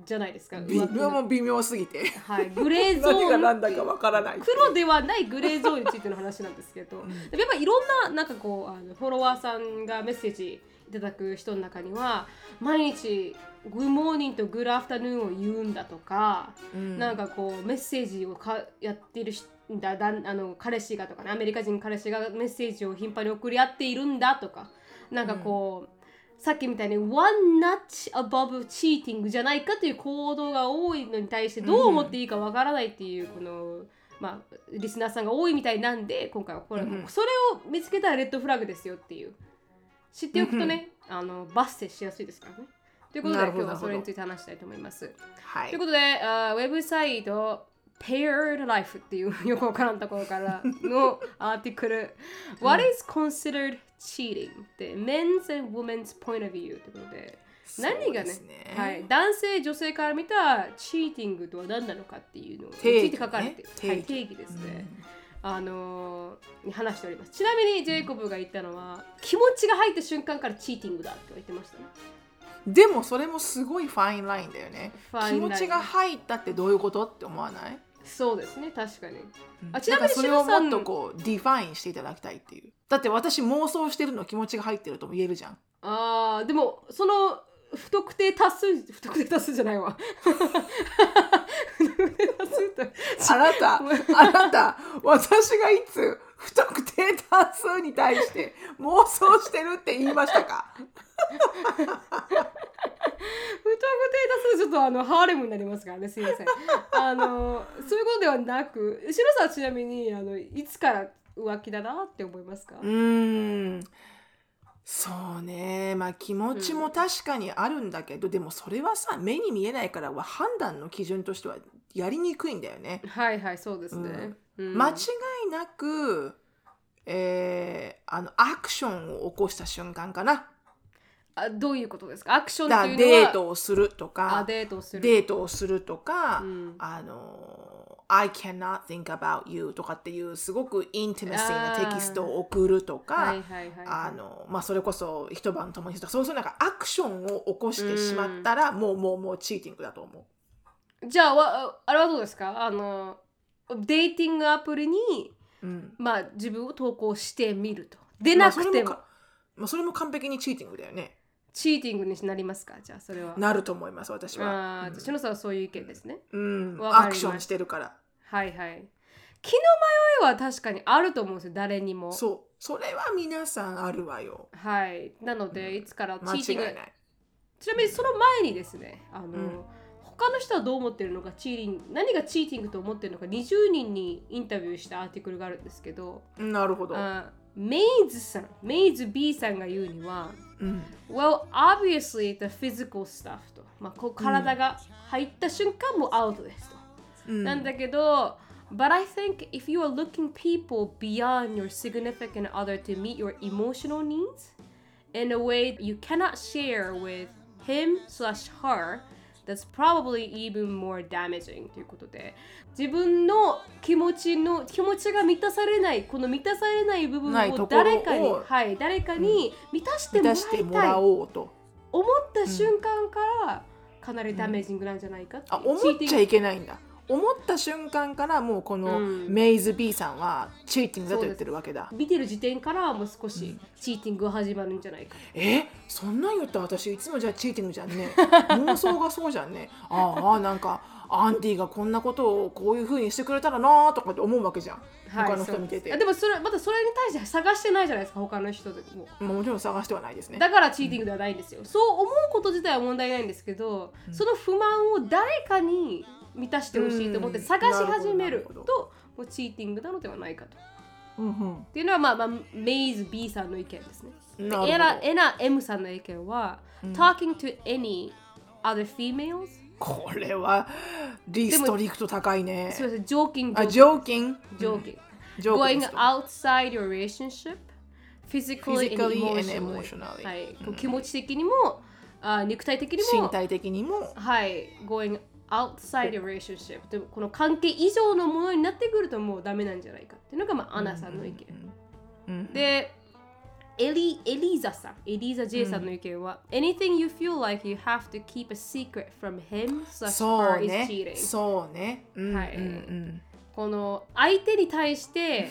じゃないですか。微妙も微妙すぎて。はい。グレーゾーン 何だかわからない。黒ではないグレーゾーンについての話なんですけど、やっぱいろんななんかこうあのフォロワーさんがメッセージいただく人の中には毎日「グッモーニング」と「グッアフタヌーン」を言うんだとか、うん。なんかこうメッセージをかやっているしだだんあの彼氏がとかねアメリカ人彼氏がメッセージを頻繁に送り合っているんだとか。なんかこう、さっきみたいに one notch above cheating じゃないかという行動が多いのに対してどう思っていいかわからないっていうこの、まあ、リスナーさんが多いみたいなんで今回はこれ、うんそれを見つけたらレッドフラグですよっていう。知っておくとね、あのバステしやすいですからね。ということで今日はそれについて話したいと思います。はい。ということで、あウェブサイト Paired Life っていうよくわからんところからのアーティクル。What is considered cheating? って Men's and Women's Point of View ということで。何がねはい、男性女性から見たチーティングとは何なのかっていうのにつ定義いて書かれて、ねはい、定義。定義ですね、あのー話しております。ちなみにジェイコブが言ったのは気持ちが入った瞬間からチーティングだって言ってましたね。でもそれもすごいファインラインだよね。気持ちが入ったってどういうこと？って思わない？そうですね確かに。あちちなみにそれをもっとこう define していただきたいっていう。だって私妄想してるの気持ちが入ってるとも言えるじゃん。あーでもその不特定多数不特定多数じゃないわ。不特定多数って。あなたあなた私がいつ不特定多数に対して妄想してるって言いましたか？不特定多数ちょっとあのハーレムになりますからねすいません。あのそういうことではなくシロさんはちなみにあのいつから浮気だなって思いますか、うーんそうね。まあ気持ちも確かにあるんだけど、でもそれはさ目に見えないからは判断の基準としてはやりにくいんだよね。はいはいそうですね、うん。間違いなく、えーあのアクションを起こした瞬間かな。あどういうことですか？アクションだっていうのはデートをするとあかデートをするデートをするとか、うん。あの I cannot think about you とかっていうすごく intimacy なテキストを送るとか、それこそ一晩共にした。そういうなんかアクションを起こしてしまったら、もうもうもう cheating だと思う。じゃあわあれはどうですか？あの dating アプリにうん、まあ自分を投稿してみると。出なくても,、まあ、それも完璧にチーティングだよね。チーティングになりますか？じゃあそれはなると思います私は。ああ、しのさんはそういう意見ですね。うん、アクションしてるから。はいはい。気の迷いは確かにあると思うんですよ、誰にも。そうそれは皆さんあるわよ。はい。なので、いつからチーティングいない。ちなみにその前にですね、あの、ん他の人はどう思ってるのか、チーティング、何がチーティングと思ってるのか、20人にインタビューしたアーティクルがあるんですけど、なるほど。あメイズさん、メイズ B さんが言うには、うん、Well, obviously the physical stuff と、まあ、こう体が入った瞬間もアウトですと。うんなんだけど、But I think if you are looking people beyond your significant other to meet your emotional needs in a way you cannot share with him slash her, that's probably even more damaging ということで自分の気持ちの気持ちが満たされないこの満たされない部分を誰かに、はい、誰かに満たして満もらおうと。思った瞬間からかなりダメージングなんじゃないかっていうあ思っちゃいけないんだ。思った瞬間からもうこのうん。メイズ B さんはチーティングだと言ってるわけだ。見てる時点からもう少しチーティングが始まるんじゃないか、え？そんなん言ったら私いつもじゃあチーティングじゃんね。妄想がそうじゃんね。ああなんかアンディがこんなことをこういうふうにしてくれたらなとかって思うわけじゃん、他の人見てて。でもそれまたそれに対して探してないじゃないですか他の人でも。まあもちろん探してはないですね。だからチーティングではないんですよ、そう思うこと自体は問題ないんですけど、その不満を誰かに満たしてほしいと思ってうん。探し始めるともうチーティングなのではないかと。うんうん。っていうのは、まあまあ、メイズ B さんの意見ですね。エナエナ M さんの意見は、talking to any other females これはリストリクト高いね。そうです、ジョーキング、あジョーキン？グジョーキン。グ。going outside your relationship physically, and Physically and emotionally はい、気持ち的にもあ肉体的にも身体的にも。はい。Going outside the relationship でもこの関係以上のものになってくるともうダメなんじゃないかっていうのが、まあ、アナさんの意見、うんでエリエリーザさん。エリーザ J さんの意見は、Anything you feel like you have to keep a secret from him such そう far is ね cheating そうね。うんはいうん。うんこの相手に対して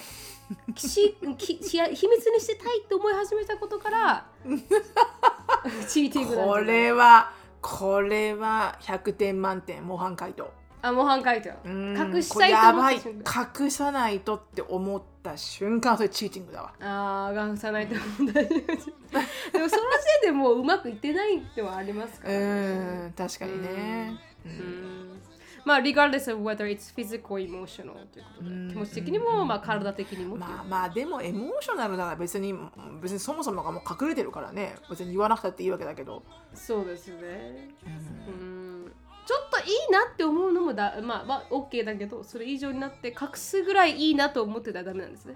し きし秘密にしてたいって思い始めたことから チーティングこれはこれは100点満点模範解答。あ模範解答。うん隠したいとこれやばい。思った瞬間隠さないとって思った瞬間それチーティングだわ。ああ隠さないと思った でもその時点でもううまくいってないってはありますかうらね。ん確かにね。うんまあ regardless of whether it's physical or emotional ということで。気持ち的にもまあ体的にもまあまあでもエモーショナルなら別に別にそもそもがもう隠れてるからね。別に言わなくたっていいわけだけど。そうですね。うん。ちょっといいなって思うのもだまあまあ OK だけどそれ以上になって隠すぐらいいいなと思ってたらダメなんですね。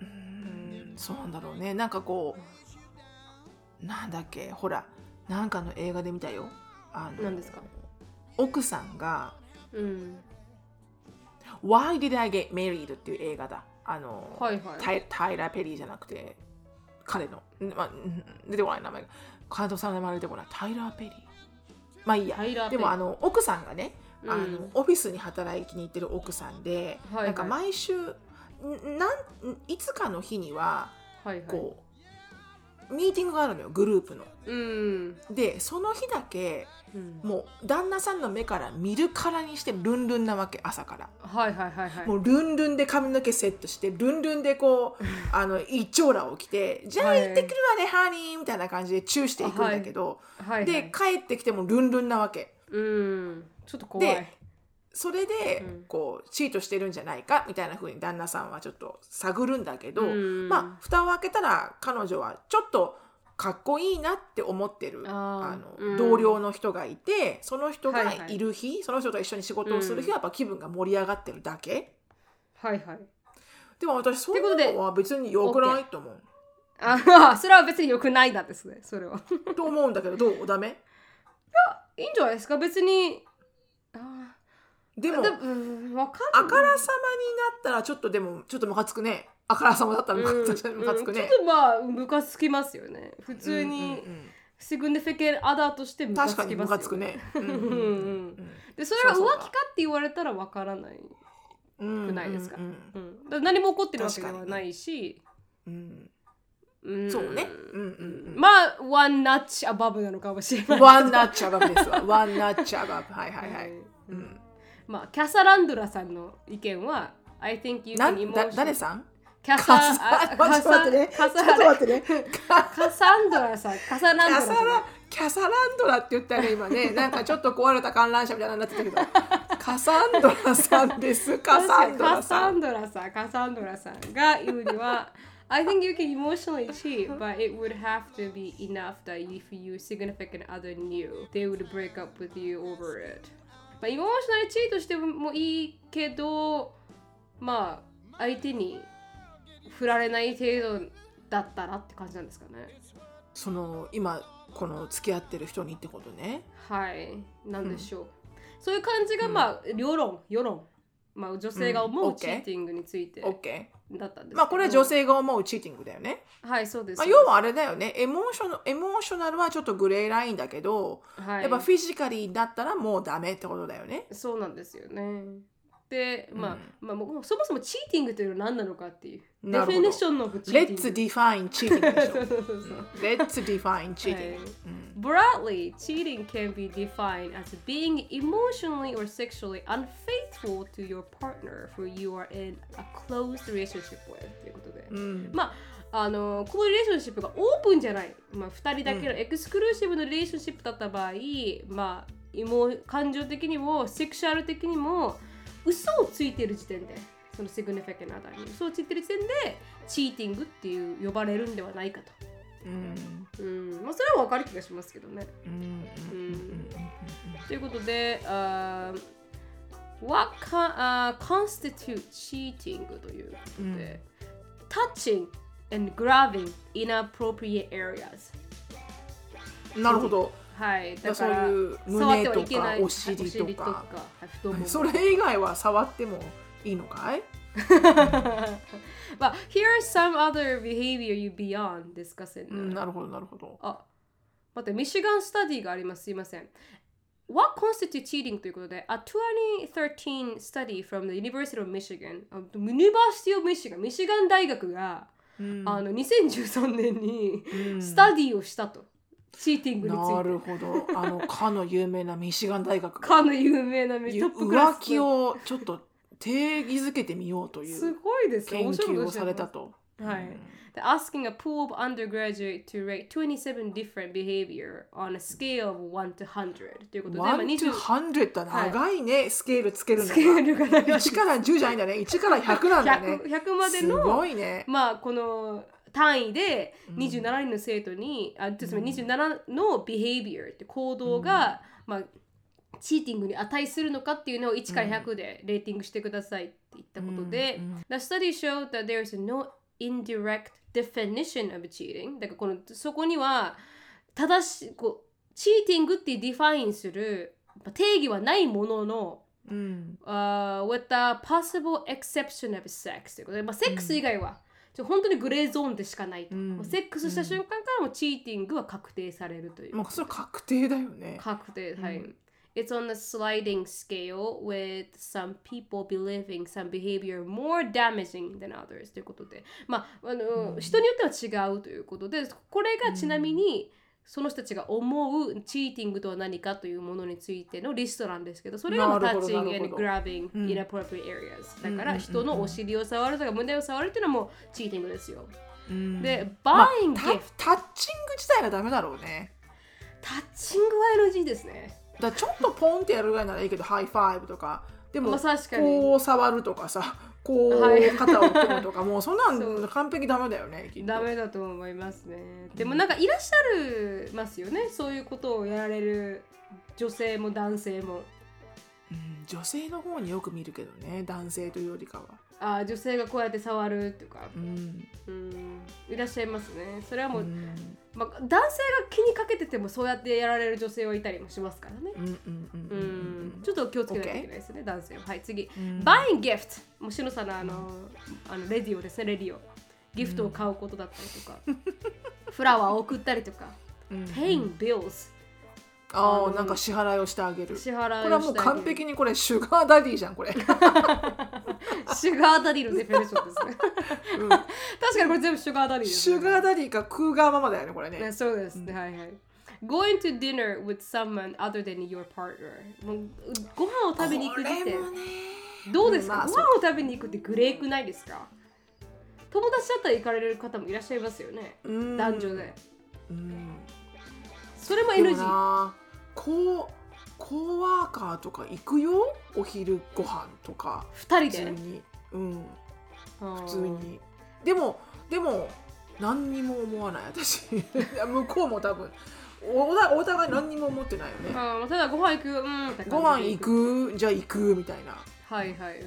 うん。そうなんだろうね。なんかこうなんだっけほらなんかの映画で見たよ。あの何ですか？奥さんがうん「Why Did I Get Married?」っていう映画だ。あの、はいはい。タイタイラー・ペリーじゃなくて彼の、んまあ、うん出てこない名前が。監督さんの名前出てこない。タイラー・ペリー。まあいいや。でもあの奥さんがね、うん。あのオフィスに働きに行ってる奥さんで、はいはい。なんか毎週んなんいつかの日にははいはい。こう、ミーティングがあるのよ。グループの。うん。でその日だけうん。もう旦那さんの目から見るからにしてルンルンなわけ朝から。はいはいはいはい。もうルンルンで髪の毛セットしてルンルンでこうあの一丁羅を着て「じゃあはい行ってくるわねハニー」みたいな感じでチューしていくんだけど、はいはい。で帰ってきてもルンルンなわけ。うん。ちょっと怖い。でそれでうん。こうチートしてるんじゃないかみたいな風に旦那さんはちょっと探るんだけど、うん。まあ蓋を開けたら彼女はちょっとかっこいいなって思ってるあの、うん。同僚の人がいてその人がはいはい。いる日、その人と一緒に仕事をする日はやっぱ気分が盛り上がってるだけ。はいはい。でも私そういうのは別に良くないと思う。あまあ それは別に良くないだですねそれは。と思うんだけどどう？ダメ？いいんじゃないですか？別にあでもあからさまになったらちょっとでもちょっとムカつくね。あからさまだったらムカ,、つくうん。ね。ちょっとまあムカつきますよね。普通うんにうん。シグニフィケンアダーとしてうんムカつきますよね。でそれは浮気かって言われたらわからない、うんくないですか？何も起こってるわけではないし、そうね。うんまあワンナッチアバブなのかもしれない。ワンナッチャバブですわ。ワンナッチャバブ。はいはいはい。ううん。んまあキャサランドラさんの意見は I think you な can emotion 誰さん？キャサカサあ待って待ってね。ちょっとカサ待ってね。カサンドラさんカサランドラさんキャサランドラって言ったね今ね。なんかちょっと壊れた観覧車みたいになってたけど。カサンドラさんです。カサンドラさん。カサンドラさん、カサンドラさんが言うには、I think you can emotionally cheat, but it would have to be enough that if your significant other knew, they would break up with you over it. まあ、エモーショナルチートしてもいいけど、まあ、相手に振られない程度だったらって感じなんですかね。その今この付き合ってる人にってことね。はい、なんでしょう。そういう感じが、まあ、世論、世論。まあ、女性が思うチーティングについてだったんです。まあこれは女性が思うチーティングだよね。はい、そうです。まあ要はあれだよね。エモーショナルエモーショナルはちょっとグレーラインだけど、はい、やっぱフィジカリーだったらもうダメってことだよね。そうなんですよね。で、まあ、うんまあ、もうそもそもチーティングというのは何なのかっていう。デフィニッションのチーティング。Let's define cheating でしょ。Let's define cheating. Broadly, cheating can be defined as being emotionally or sexually unfaithful to your partner who you are in a close relationship with ということで。うんまあ、あのこのリレーションシップがオープンじゃない、まあ、2人だけのエクスクルーシブのリレーションシップだった場合、まあ、もう感情的にもセクシュアル的にも嘘をついてる時点でそのシグニフィケントアダーに嘘をついてる時点でチーティングっていう呼ばれるんではないかと。うん。うん。まあ、それは分かる気がしますけどね。うん。うん。ということで、あー What con- uh, constitute cheating ということで、touching and grabbing inappropriate areas なるほどはいだそうからいう触って胸とはいけないかお尻とかそれ以外は触ってもいいのかい But here are some other behavior you beyond discussing. うんなるほどなるほどあ、待って、ミシガンスタディがあります。すいません。What constitutes cheating ということで、A 2013 study from the University of Michigan, あ University of Michigan、ミシガン大学が、うんあの2013年にうんスタディをしたと。チーティングにつないて。るほど。あの かの有名なミシガン大学。がかの有名なミトップクラス。浮気をちょっと定義づけてみようといすうごいですね。研究をされたと。はい。うん。They're asking a pool of undergraduate to rate 27 different behavior on a scale of 1 to 100ということで、まあ、1 20 to 100は長いね、スケールつけるのスケールが長い。1から10じゃないんだね。1から100なんだね。100, 100まですのごいね。まあこの単位でうん。27人の生徒に、あつまり27の behavior って行動が、まあチーティングに値するのかっていうのを1から100でレーティングしてくださいって言ったことで、うん The study showed that there is no indirect definition of cheating. だからこのそこにはただしこう cheating って define する定義はないもののうん、uh, with the possible exception of sex ということで、まあ、セックス以外は、ちょ本当にグレーゾーンでしかないと、うん。まあセックスした瞬間からも cheating は確定されるという、もうそれ確定だよね。確定、うん。はい。It's on a sliding scale with some people believing some behavior more damaging than others ということで、まああのうん。人によっては違うということで、これがちなみに、その人たちが思う cheating とは何かというものについてのリストなんですけど、それがまあなるほど touching なる and ほど。grabbing うん。inappropriate areas だから人のお尻を触るとか胸を触るっていうのはもう cheating ですよ。うん。で、まあ buying タ gift touching 自体がダメだろうね。 touching は NG ですね。だちょっとポンってやるぐらいならいいけど high five とか。でも、まあこう触るとかさこうはい肩を組むとかもうそんなん完璧ダメだよねきっとダメだと思いますね。でもなんかいらっしゃるますよね。そういうことをやられる女性も男性も。うん女性の方によく見るけどね男性というよりかはあ女性がこうやって触るとか、うんうん、いらっしゃいますね。それはもう、うんまあ、男性が気にかけててもそうやってやられる女性はいたりもしますからね。うんうんうんううんん、ちょっと気をつけないといけないですね、男性は。はい、次。うん。Buying gift。もうしのさんのあの、あのレディオですね、レディオ。ギフトを買うことだったりとか、フラワーを送ったりとか、うん。Paying bills。ああなんか支払いをしてあげる。支払いをこれはもう完璧にこれシュガーダディじゃんこれ、シュガーダディのデフィネーションですね。うん。確かにこれ全部シュガーダディです、シュガーダダディかクーガーママだよねこれね。ね、そうですね、はいはい。Going to dinner with someone other than your partner。もうご飯を食べに行く時点。どうですか、まあご飯を食べに行くってグレーくないですか？友達だったら行かれる方もいらっしゃいますよね？うん。男女で。うん。それも NG。なこうコーワーカーとか行くよ？お昼ご飯とか。二人で？普通に。うん。普普通。に。でもでも何にも思わない私。向こうも多分おおお互い何にも思ってないよね。あーただご飯行く、うんってご飯行くじゃあ行くみたいな。はいはいはいはい。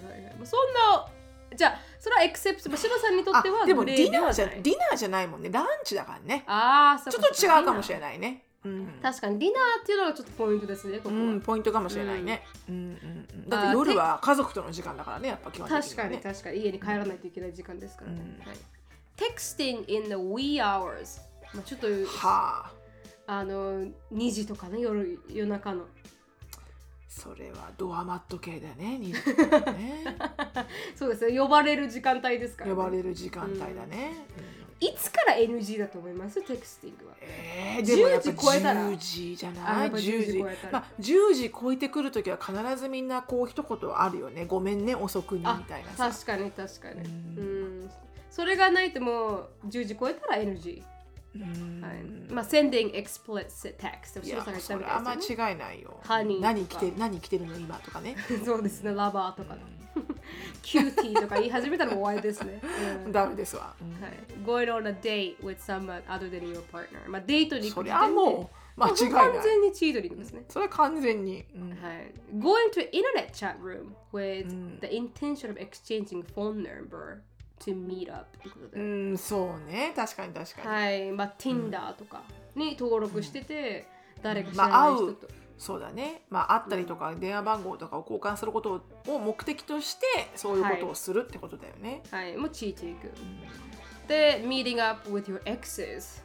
そんな、じゃあ、それはエクセプト、シロさんにとってはあでもグディナーじゃ。ディナーじゃないもんね。ランチだからね。ああ、そうちょっと違うかもしれい。ないね。うん。確かにディナーっていうのがちょっとポイントですね、ここは。うん、ポイントかもしれないね、うん。うんうん、だって夜は家族との時間だからねやっぱ基本的確かに確かに。家に帰らないといけない時間ですからね。うん。はい、Texting in the wee hours。まあ、ちょっとはああの2時とかね夜夜中の。それはドアマット系だよね2時とかね。そうですね呼ばれる時間帯ですから、ね、呼ばれる時間帯だね、うん。いつから NG だと思います？テクスティングは。えー、でもやっぱ10時超えたら。10時じゃあないやっぱ10 10時。まあ、10時超えてくるときは必ずみんなこう一言あるよね。ごめんね遅くにみあたいなさ。確かに確かに。ううん。んそれがないともう10時超えたら NG、まあ sending explicit text. いやそれみたいはですよね。間違いないよ。何着て何着てるの？今とかね。そうですね。 lover とか、 cutie とか言い始めたら終わりですね、うん。ダメですわ、うん。はい、going on a date with someone other than your partner. まあデートに行くそりゃもう間違いない。完全に cheating ですね、それは完全に、うん。はい、going to internet chat room with うん。the intention of exchanging phone number to meet up ってことで、うんそうね。確かに確かに、はい。まあ Tinder とかに登録してて、誰か知らまあない人と、そうだね。まあ会ったりとか電話番号とかを交換することを目的としてそういうことをするってことだよね、はい、もうチーティング。で、meeting up with your exes。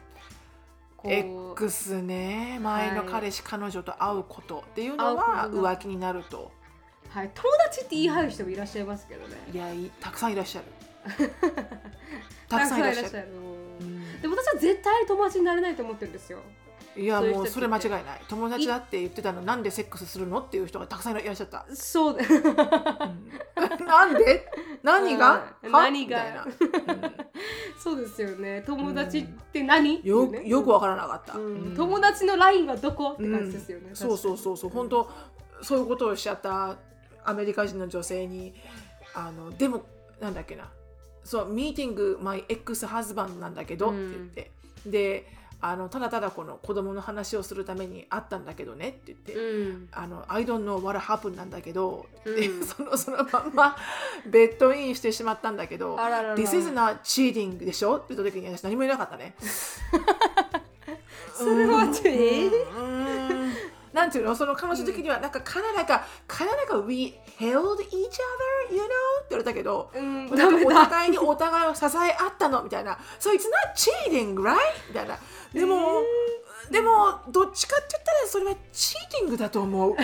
X ね。前の彼氏、彼女と会うことっていうのは浮気になると。はい、友達って言い張る人もいらっしゃいますけどね。いやいたくさんいらっしゃる たくさんいらっしゃる。うん。でも私は絶対友達になれないと思ってるんですよ。いやもうそれ間違いない。友達だって言ってたのなんでセックスするのっていう人がたくさんいらっしゃった、そう。だ。うん。なんで？何が？うんは？何が？うん そうですよね。友達って何、うね。よくわからなかった、友達のラインはどこ？って感じですよね。そうそうう。そうそう。本当そういうことをしちゃったアメリカ人の女性にあのでもなんだっけなそうミーティング my ex husband なんだけど、うん。って言って。であのただただこの子供の話をするために会ったんだけどねって言って、うん。あの I don't know what happened なんだけど、でうん。そのそのまんま ベッドインしてしまったんだけどあららら。This is not cheating でしょ？って言った時に私何も言えなかったね。それはちょっとえーうんなんていうのその彼女的にはなんかかなりかかなりか We held each other you know? って言われたけど、うん、お。互いにお互いを支え合ったのみたいな。So it's not cheating right? みたいな。でも、でもどっちかって言ったらそれはチーティングだと思う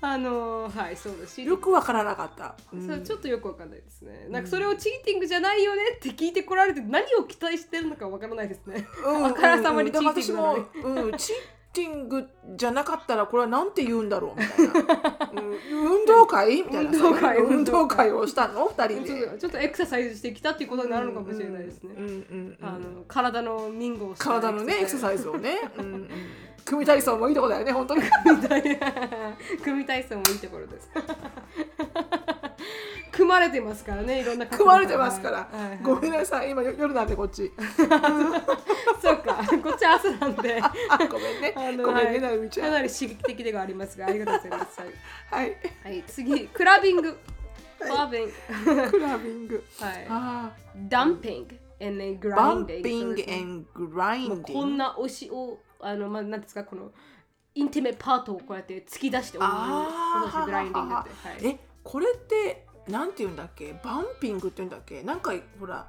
あのー、はい、そうです。よくわからなかった、うん。ちょっとよくわかんないですね。なんかそれをチーティングじゃないよねって聞いてこられて何を期待してるのかわからないですね。うんあからさまにチーティングなうん、チーティングじゃなかったらこれはなんて言うんだろうみたいな、うん、運動会？みたいな。運動会運動会。をしたの？二人で。ちょっとちょっとエクササイズしてきたっていうことになるのかもしれないですね。体のミンゴを体のねエクササイイズをね、うんうん、組体操もいいとこだよね本当にズ。組 体操もいいところです。組まれてますからね、いろんな組まれてますから、はいはいはいごめんなさい今よ夜なんでこっち そうか、こっち朝なんで。あごめんねごめんねはいなるみちゃんかなり刺激的ではありますが、ありがとうございます。はいはいはい、次、クラビング。クラビング。クラビングはい。あダンピング。and ーバン grinding ピング and グラインデもうこんな推しを、あの、まあ、なんですか、このインティメパートをこうやって突き出してあーそうですグラインディングって。はい。えこれってなんて言うんだっけ？バンピングって言うんだっけ？なんかほら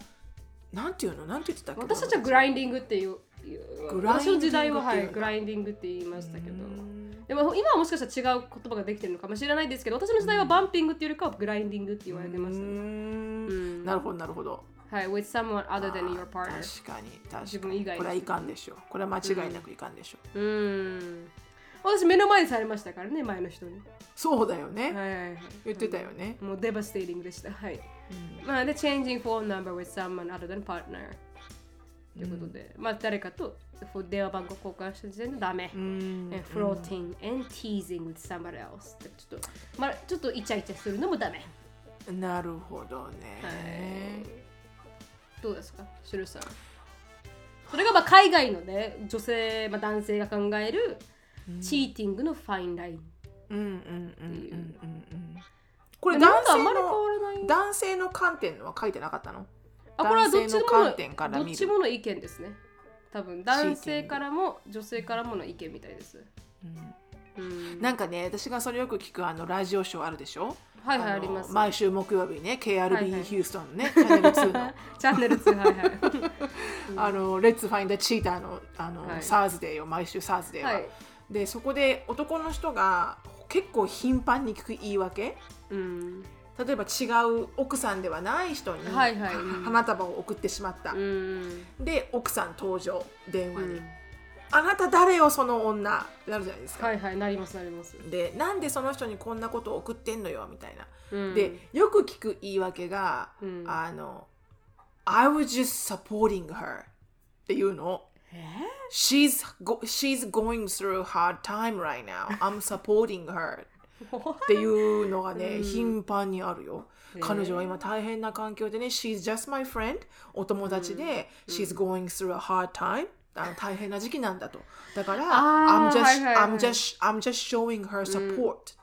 なんて言うの？なんて言ってたっけ？私たちはグラインディングっていう、私の時代は、はい、グラインディングって言いましたけど。でも今はもしかしたら違う言葉ができてるのかもしれないですけど、私の時代はバンピングっていうよりかはグラインディングって言われてましたね。なるほどなるほどはい、with someone other than your partner。確かに確かに自分以外これはいかんでしょうこれは間違いなくいかんでしょう、うん。私目の前にされましたからね、前の人に。そうだよね、はいはいはい。言ってたよね、もうデバステイティングでした。はい。うんまあ、で、changing phone number with someone other than partner。ということで、まあ、誰かと電話番号交換した時点でダメ。うんえ floating and teasing with somebody else ちょっと、まあ、ちょっとイチャイチャするのもダメ。なるほどね、どうですか？シュルさん。それがまあ海外のね、女性、まあ、男性が考えるチーティングのファインライン。うんうんうんうんうんうんこれ男性の。男性の観点のは書いてなかったの？あ、これはどっちでも男性の観点からどっちもの意見ですね。多分男性からも女性からもの意見みたいです。うん、なんかね私がそれよく聞くあのラジオショーあるでしょ？はいはいのあります。毎週木曜日ね KRB、はいはい。ヒューストンのねチャンネル2の。チャンネル2、はいはい。あの、レッツファインダーチーターのあの、はい。サーズデーを毎週サーズデーは、はい。でそこで男の人が結構頻繁に聞く言い訳。うん。例えば違う奥さんではない人に、はいはい。花束を送ってしまった、うん。で奥さん登場電話に、うんあなた誰よその女なるじゃないですか、はいはい、なりますなります。でなんでその人にこんなことを送ってんのよみたいな、うん、でよく聞く言い訳が、うんあの I was just supporting her っていうのえ She's, go, she's going through hard time right now. I'm supporting her. っていうのがね、頻繁にあるよ。彼女は今大変な環境でね、She's just my friend. お友達で、She's going through a hard time. あの大変な時期なんだと。だから、I'm just, はいはいはい I'm just, I'm just showing her support.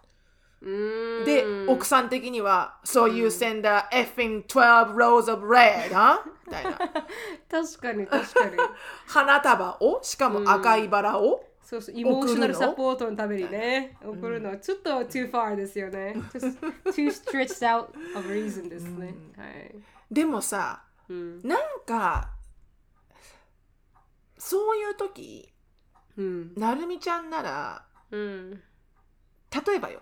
うーんで、奥さん的には、So you send a effing 12 rows of red, huh? みたいな。確かに確かに 花束を、しかも赤いバラを、そうそう、イモーショナルサポートのためにね、送るのはちょっと too far ですよね。Just too stretched out of reason ですね。はい。でもさ、うん。なんか、そういう時、うん。なるみちゃんなら、うん。例えばよ。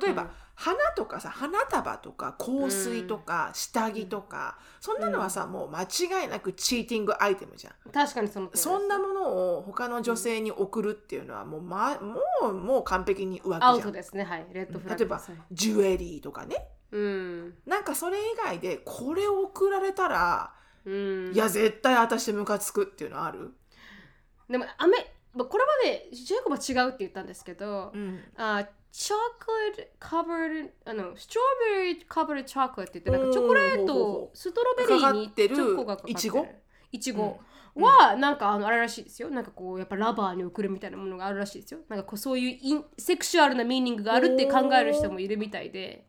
例えば、うん花とかさ、花束とか香水とか、下着とか、そんなのはさ、もう間違いなくチーティングアイテムじゃん。確かにそのそんなものを他の女性に送るっていうのはもう,、ま、もうもう完璧に浮アウ気じゃん。トですね。はい。レッドフラッ例えばジュエリーとかね。うん。なんかそれ以外でこれを送られたら、うん。いや絶対私ムカつくっていうのある、でも、アメ、まあこれまでジェイコブは違うって言ったんですけど、うん、あ、チョコレート covered あの、ストロベリー covered チョコレートって言って、なんかチョコレート、ストロベリーにかかってるチョコがかかってる。いちごいちごは、なんかあのあれらしいですよ。なんかこう、やっぱ lover に送るみたいなものがあるらしいですよ。なんかこう、そういう in sexual な meaning があるって考える人もいるみたいで。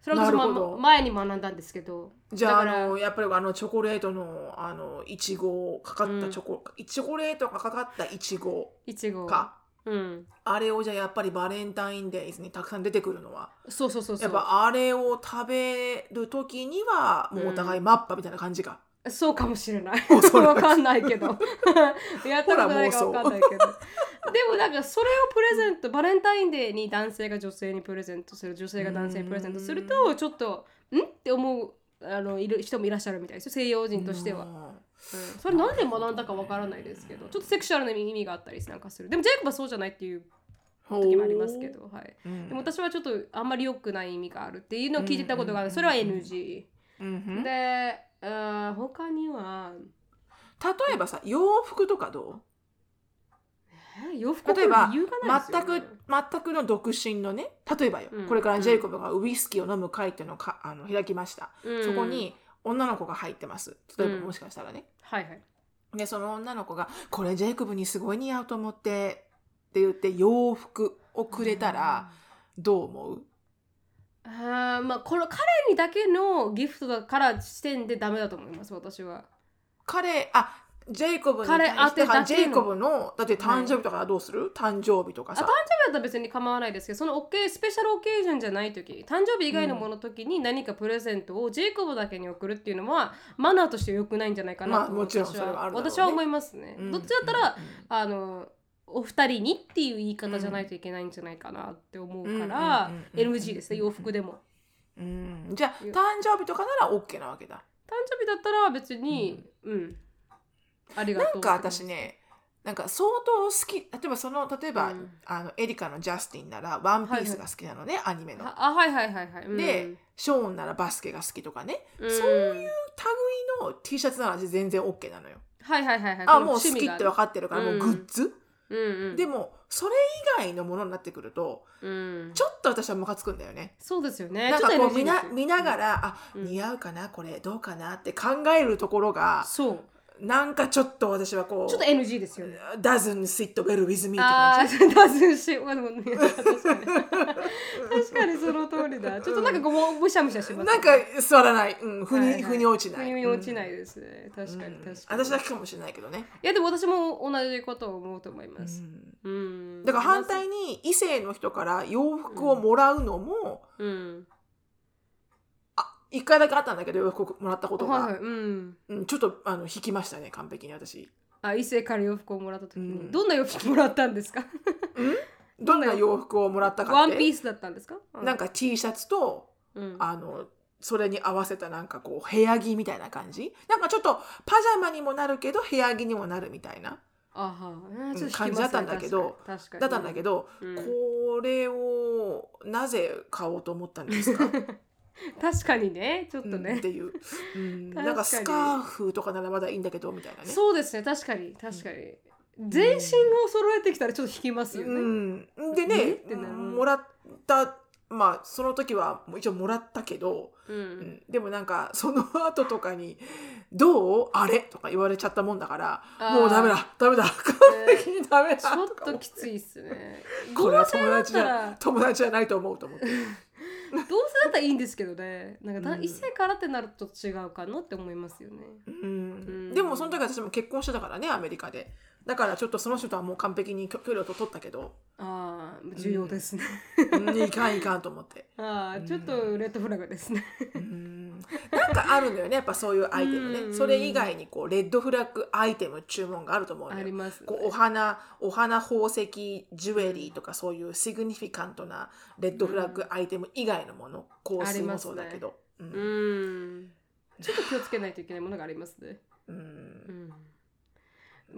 それは私なるほども前に学んだんですけど。じゃああだからのやっぱりあのチョコレートのあのいちごかかったチョコ、チョコレートがかかったいちごいちご。かうん。あれをじゃあやっぱりバレンタインデイズにたくさん出てくるのはそうそうそうそう。やっぱあれを食べる時にはもうお互いマッパみたいな感じか、そうかもしれない。わかんないけど。やったことないかわかんないけど。でもなんかそれをプレゼント、バレンタインデーに男性が女性にプレゼントする、女性が男性にプレゼントすると、ちょっと、ん？って思うあのいる人もいらっしゃるみたいですよ、西洋人としては。うんうん、それなんで学んだかわからないですけど、ちょっとセクシュアルな意味があったりなんかする。でもジェイコブはそうじゃないっていう時もありますけど、はい。うんでも私はちょっとあんまり良くない意味があるっていうのを聞いてたことがある。それは NG。で、あー他には、例えばさ洋服とかどえ洋服う例えば理由がないですよ全ねく全くの独身のね例えばよ、うん。これからジェイコブがウイスキーを飲む会っていうのをかあの開きました、うん。そこに女の子が入ってます。例えばうん。もしかしたらね、はいはい。でその女の子が「これジェイコブにすごい似合うと思って」って言って洋服をくれたらどう思う？あーまあこの彼にだけのギフトだから視点でダメだと思います私は。彼あジェイコブに彼対して当てだけの。ジェイコブのだって誕生日とかどうする、誕生日とかさ。あ誕生日だったら別に構わないですけどそのオッケースペシャルオッケージョンじゃない時誕生日以外のもの時に何かプレゼントをジェイコブだけに送るっていうのはマナーとして良くないんじゃないかなと、まあもちろん私それはあるだろうね。私は思いますね。うん。どっちだったら、うん。あのお二人にっていう言い方じゃないといけないんじゃないかなって思うから、うんうんうんうん NG ですね洋服でも。うんじゃあ誕生日とかなら OK なわけだ誕生日だったら別に、うん、ありがとう。なんか私ねなんか相当好き例えばその例えば、うんあのエリカのジャスティンならワンピースが好きなのね、アニメの。ああはいはいはいはい。うんで、ショーンならバスケが好きとかね、うんそういう類の T シャツなら全然 OK なのよ。はいはいはいはい。あもう好きって分かってるから、もうグッズ、うんうん。でもそれ以外のものになってくるとうん、ちょっと私はムカつくんだよね。そうですよね。なんかこう見な見ながら、あうん似合うかなこれどうかなって考えるところがそう。なんかちょっと私はこうちょっと NG ですよね。doesn't sit well with me ってああ、感じ。ダズンし、まあでもね、確かに。確かにその通りだ。ちょっとなんかこう、むしゃむしゃします、なんか座らない、うん、腑に、はいはい腑に落ちない。腑に落ちないですね。確かにうん確かに。私だけかもしれないけどね。いやでも私も同じことを思うと思います。うんうん。だから反対に異性の人から洋服をもらうのも、うん。あ一回だけあったんだけど洋服もらったことが、はいはい。うん。うん、ちょっとあの引きましたね完璧に私。あ、異性から洋服をもらった時に、うん。どんな洋服もらったんですか？どんな洋服をもらったかって？ワンピースだったんですか？なんか T シャツとうん、あのそれに合わせたなんかこう部屋着みたいな感じ？なんかちょっとパジャマにもなるけど部屋着にもなるみたいな。あは。ね感じだったんだけど。確かに。だったんだけど、うん。これをなぜ買おうと思ったんですか？確かにねちょっとうんっねて、いう、うん、なんかスカーフとかならまだいいんだけどみたいなね。そうですね確かに確かに、全身を揃えてきたらちょっと引きますよね、うん、でえ？ねもらった、ままあその時はもう一応もらったけど、ううん。ん、でもなんかその後とかに「どうあれ?」とか言われちゃったもんだからもうダメだダメだ完璧にダメだちょっときついっすね。これは友達じゃ友達じゃないと思うと思って。どうせだったらいいんですけどね。なんかだ、うん。異性からってなると違うかなって思いますよね。うん。ん。でもその時私も結婚してたからねアメリカでだからちょっとその人とはもう完璧に距距離を取ったけど、ああ重要ですね、うん、いかんいかんと思って。ああちょっとレッドフラグですね。うん。なんかあるんだよねやっぱそういうアイテムうん。ねそれ以外にこうレッドフラッグアイテム注文があると思うあります、ね、こうお花お花宝石ジュエリーとかそういうシグニフィカントなレッドフラッグアイテム以外のもの香水もそうだけど、ううんん。ちょっと気をつけないといけないものがありますね。うん。うん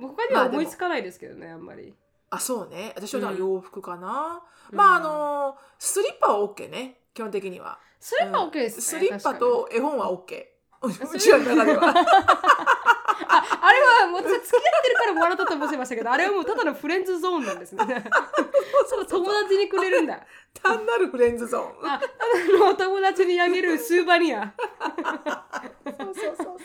他には思いつかないですけどね、あんまり。あそうね私は洋服かな、うんまああのスリッパは OK ね基本的にはスリッパ OK ですね。スリッパと絵本は OK うにちらの中では。あ、あれはもう付き合ってるからもらったと思ってましたけど、あれはもうただのフレンズゾーンなんですね。そう友達にくれるんだ。単なるフレンズゾーンあ、ただの友達にあげるスーバニア。そうそうそうそう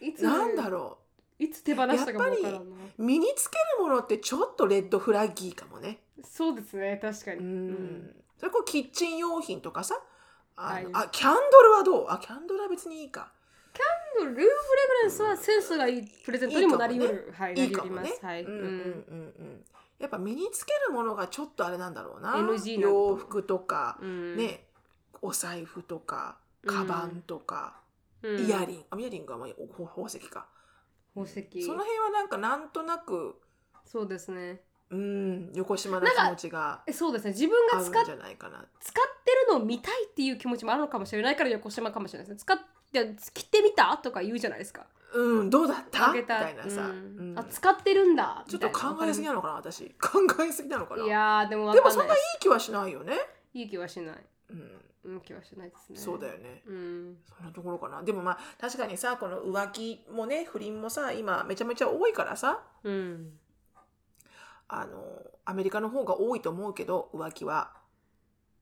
いいつなんだろいつ手放したかもわからんな。う身につけるものってちょっとレッドフラッギーかもね。そうですね、確かに。ううん。んそれこうキッチン用品とかさあの、はい。あキャンドルはどう？あキャンドルは別にいいか。ルームフレグランスはセンスがいいプレゼントにもなりうる。はい、いいかもね。なりうります。はい。うんうん。うんうん。やっぱ身につけるものがちょっとあれなんだろうな。洋服とか、うん。ねお財布とかカバンとか、うんイヤリングあイヤリングはもうお宝石か、宝石。その辺はなんかなんとなくそうですね。うん横島な気持ちがえそうですね。自分が使っじゃないかな。使ってるのを見たいっていう気持ちもあるのかもしれないから横島かもしれないですね。使って着てみた？とか言うじゃないですか。うんどうだった？みた？たいなさ、うん。うん。あ使ってるんだ。ちょっと考えすぎなのかな私。考えすぎなのかな。いやーでもわでもそんないい気はしないよね、いい気はしない。うん、うん気はしないですね。そうだよね。うん。そんなところかな。でもまあ確かにさこの浮気もね不倫もさ今めちゃめちゃ多いからさ。うん。あのアメリカの方が多いと思うけど浮気は。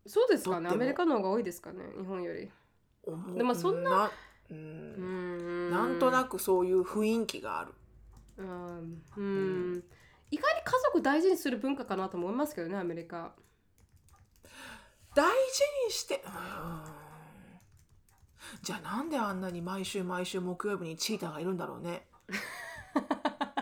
そうですかね。アメリカの方が多いですかね日本より。でもそんなううん。ん。なんとなくそういう雰囲気がある。うん。うん。意外に家族大事にする文化かなと思いますけどねアメリカ大事にしてうん。じゃあなんであんなに毎週毎週木曜日にチーターがいるんだろうね。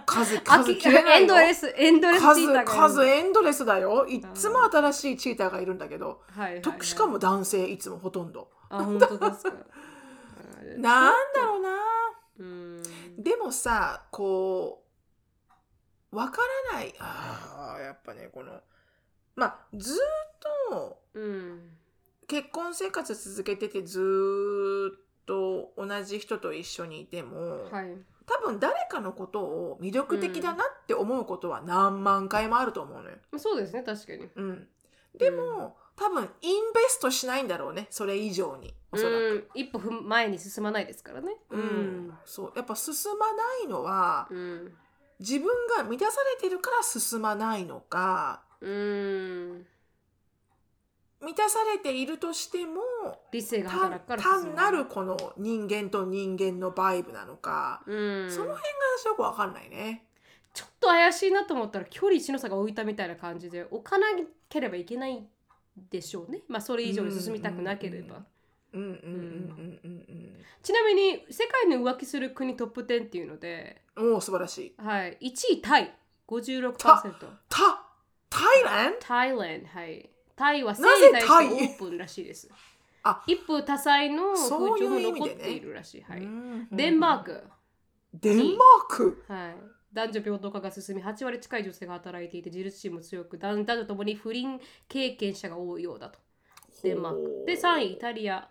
数 数切れないよ。エンドレスエンドレスチ数数エンドレスだよ。いっつも新しいチーターがいるんだけど、はいはいはい。としかも男性いつもほとんど。あ本当ですか。なんだろうな。うん。でもさこうわからない。あーやっぱねこのまあずーっとうん結婚生活続けててずーっと同じ人と一緒にいても、はい。多分誰かのことを魅力的だなって思うことは何万回もあると思うのよ。まあそうですね確かに。うん、でも、多分インベストしないんだろうねそれ以上におそらく。うん。一歩前に進まないですからね。うん。そう。やっぱ進まないのはうん。自分が満たされてるから進まないのかうん。満たされているとしても理性が単単なるこの人間と人間のバイブなのか、うん。その辺が私よくわかんないね。ちょっと怪しいなと思ったら距離一の差が置いたみたいな感じで置かなければいけないでしょうね。まあそれ以上に進みたくなければ、うんうんうんうんうんちなみに世界の浮気する国トップ10っていうので、うん。おお素晴らしい。はい、1位タイ。56%たタイランドタイランドはいタイ？は性に対しオープンらしいです。あ一夫多妻の風潮も残っているらしい、はい、うんデンマーク、デンマーク？はい、男女平等化が進み8割近い女性が働いていて自立心も強く男男女ともに不倫経験者が多いようだと。デンマーク。で3位イタリア。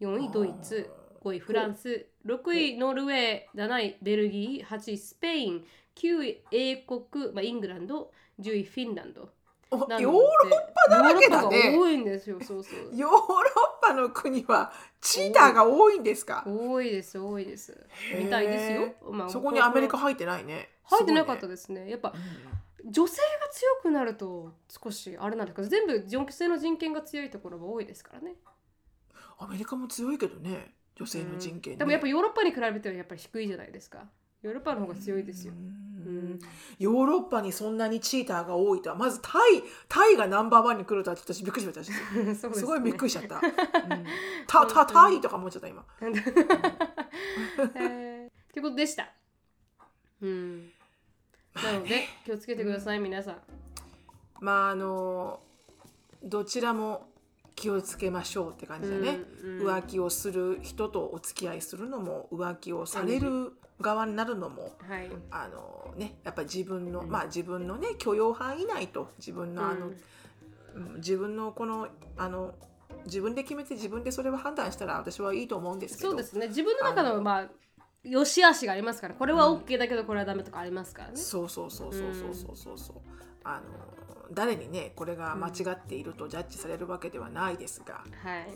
4位ドイツ。5位フランス。6位ノルウェー。7位ベルギー。8位スペイン。9位英国、まあ、イングランド10位フィンランド。ヨーロッパだらけだね。ヨーロッパが多いんですよそうそう。ヨーロッパの国はチーターが多いんですか？多いです多いです。みたいですよ、まあそこにアメリカ入ってないね。入ってなかったすですね。やっぱごいね女性が強くなると少しあれなんですけど全部女性の人権が強いところが多いですからね。アメリカも強いけどね女性の人権、ね。でもやっぱヨーロッパに比べてはやっぱり低いじゃないですか。ヨーロッパの方が強いですよ。ううん。んヨーロッパにそんなにチーターが多いとはまずタイタイがナンバーワンに来るとは私びっくりしまし。たすね。すごいびっくりしちゃった、うん、たたタイとか思っちゃった今。えーってことでした。うん。なので気をつけてください皆さん。まああのどちらも気をつけましょうって感じだね、うんうん。浮気をする人とお付き合いするのも浮気をされる側になるのもはい。あのねやっぱり自分の、まあ自分のね許容範囲内と自分のあの、うん。うん自分のこのあの自分で決めて自分でそれを判断したら私はいいと思うんですけど。そうですね。自分の中のまあ良し悪しがありますから。これは OK だけどこれはダメとかありますからね、そうそうそうそうそうそうそうそう。あの誰にねこれが間違っているとジャッジされるわけではないですが、はい。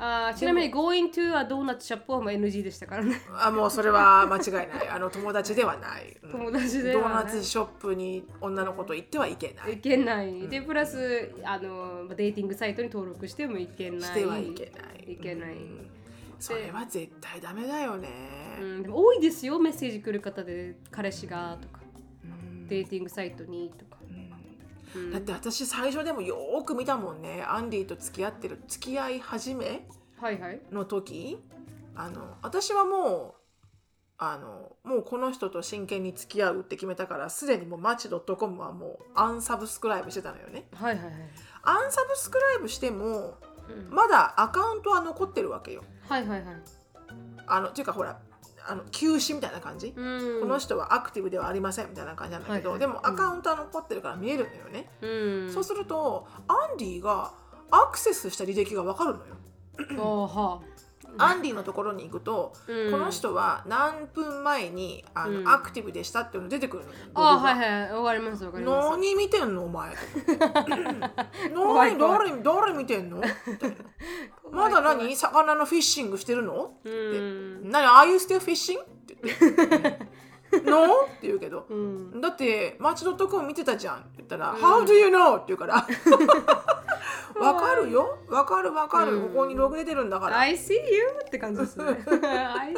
あーちなみに Going to a donut shop はもう NG でしたからね。あもうそれは間違いない。あの友達ではない、うん。友達でドーはない。ナツショップに女の子と行ってはいけない。いけない、でプラスあのデーティングサイトに登録してもいけない。してはいけない。いけない、うん。それは絶対ダメだよね、うん、でも多いですよメッセージ来る方で彼氏がとか。うん。デーティングサイトにとか、うん。だって私最初でもよーく見たもんね。アンディと付き合ってる付き合い始めはいはい。の時あの私はもうあのもうこの人と真剣に付き合うって決めたからすでにもうマチドットコムはもうアンサブスクライブしてたのよね。はいはいはい。アンサブスクライブしてもうん。まだアカウントは残ってるわけよ。はいはいはい。あのっていうかほらあの休止みたいな感じ、うん。この人はアクティブではありませんみたいな感じなんだけど、はいはい。でもアカウントは残ってるから見えるのよね、うん。そうするとアンディがアクセスした履歴がわかるのよアンディのところに行くと、うん。この人は何分前にあの、うん。アクティブでしたっていうの出てくるのよ。あーはいはい。わかりますわかります。何見てんのお前。怖い何誰誰見てんの？まだ何？魚のフィッシングしてるの？うん。何？Are you still fishing? って言って「No?」って言うけど。う、ん。だってマッチドットコム見てたじゃん。って言ったら「How do you know?」って言うから「わかるよ。わかるわかる、うん。ここにログ出てるんだから」I see you って感じですね。I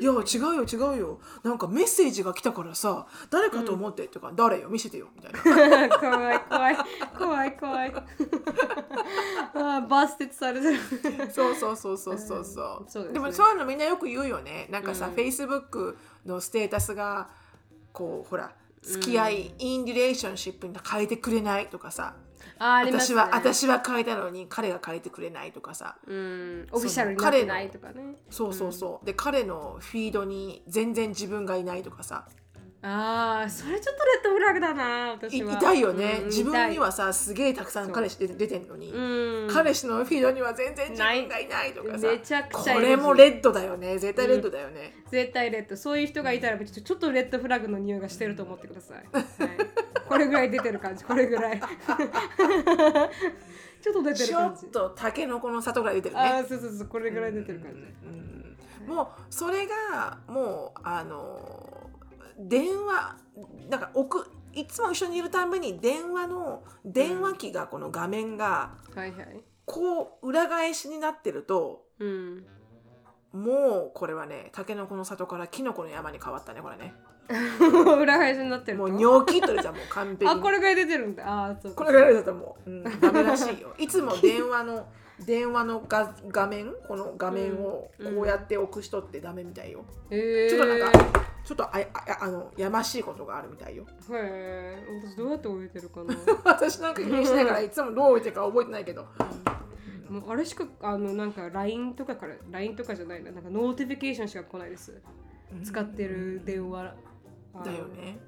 いや違うよ違うよ。なんかメッセージが来たからさ誰かと思ってっていうか、誰よ見せてよみたいな。怖い怖い怖い怖い。あーバステツされてる。そうそうそうそうそうそう,、そうですね。でもそういうのみんなよく言うよね。なんかさ、うん。Facebook のステータスがこうほら付き合い、インリレーションシップに変えてくれないとかさありますね。私は私は変えたのに彼が変えてくれないとかさ。うん。オフィシャルになってないとかね。そうそうそう、で彼のフィードに全然自分がいないとかさああそれちょっとレッドフラグだな私は。い痛いよね、うん自分には痛さすげえたくさん彼氏出て出てんのに、いう。ん。彼氏のフィードには全然自分がいないとかさ。めちゃくちゃこれもレッドだよね。絶対レッドだよね、絶対レッド。そういう人がいたらちょっとレッドフラグの匂いがしてると思ってください、はい、これぐらい出てる感じ。これぐらい。ちょっと出てるちょ感じっとタケノコの里ぐらい出てるね、ああそうそうそう。これぐらい出てる感じ、うん、もうそれがもうあの電話なんか置くいつも一緒にいるたんびに電話の電話機がこの画面がこう裏返しになってるとうん。もうこれはねタケノコの里からキノコの山に変わったねこれね。裏返しになってると。もうニョキッとじゃもう完璧に。あこれぐらい出てるんだ。あーそうこれぐらいだともう、うん、ダメらしいよ。いつも電話の電話の画画面この画面をこうやって置く人ってダメみたいよ、へえちょっとなんかちょっとあああのやましいことがあるみたいよ。へえ私どうやって置いてるかな。私なんか気にしないからいつもどう置いてるか覚えてないけど。もうあれしかあのなんか LINE とかから LINE とかじゃないな。なんか notification しか来ないです。使ってる電話。だよね。はい、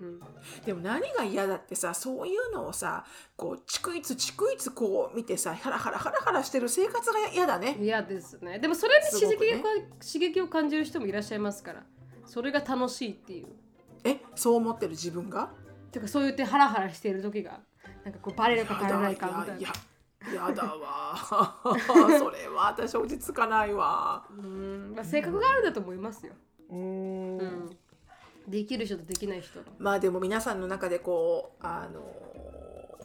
うん、でも何が嫌だってさそういうのをさこう逐一逐一こう見てさハラハラハラハラしてる生活が嫌だね。嫌ですね。でもそれに刺激,、ね刺激を感じる人もいらっしゃいますから。それが楽しいっていう。え？そう思ってる自分が？てかそう言ってハラハラしている時がなんかこうバレるかバレないかみたいな。やややだわ。それは私落ち着かないわ。うん、まあ、性格があるんだと思いますよ、うん。うん、できる人とできない人のまあでも皆さんの中でこうあの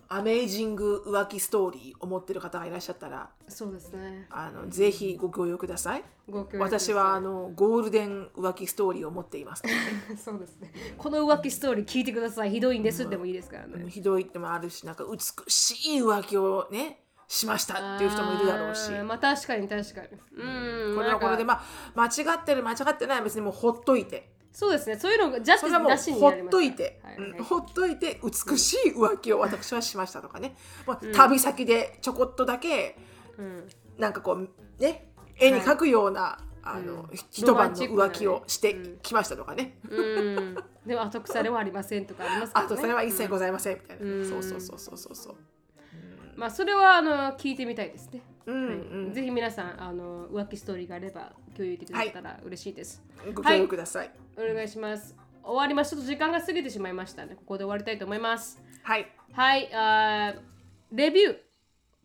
アメイジング浮気ストーリーを持ってる方がいらっしゃったらそうですね。あのぜひご共有ください。ご協力ください。私はあのゴールデン浮気ストーリーを持っています。そうですね。この浮気ストーリー聞いてください。ひどいんですでもいいですからね。ひどいってもあるしなんか美しい浮気をねしましたっていう人もいるだろうし。まあ確かに確かに。うんこれはこれでまあ間違ってる間違ってないは別にもうほっといてそうですね。そういうのがジャスティスなしにほっなりますといて、はいうん。はいほっといて美しい浮気を私はしましたとかね、まあ旅先でちょこっとだけうん。なんかこうね絵に描くような、あの、うん。一晩の浮気をしてうんきましたとかね、うん。でも後腐れはありませんとかありますけどね。あとそれは一切ございませんみたいな、うん。そうそうそうそうそうそう。まあそれはあの聞いてみたいですねうんぜひ皆さんあの浮気ストーリーがあれば共有していたら嬉しいです、ご協力ください。お願いします。終わります。ちょっと時間が過ぎてしまいましたねここで終わりたいと思います。はい。はい、あーレビュー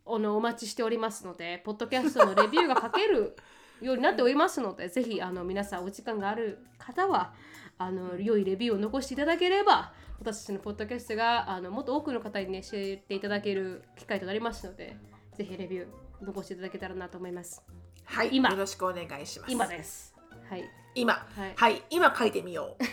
をのお待ちしておりますので、ポッドキャストのレビューが書けるようになっておりますので、ぜひあの皆さんお時間がある方はあの良いレビューを残していただければ、私たちのポッドキャストがあのもっと多くの方にね知っていただける機会となりますので、ぜひレビュー残していただけたらなと思います。はい今。よろしくお願いします。今です。はい。今。はい。はい、今書いてみよう。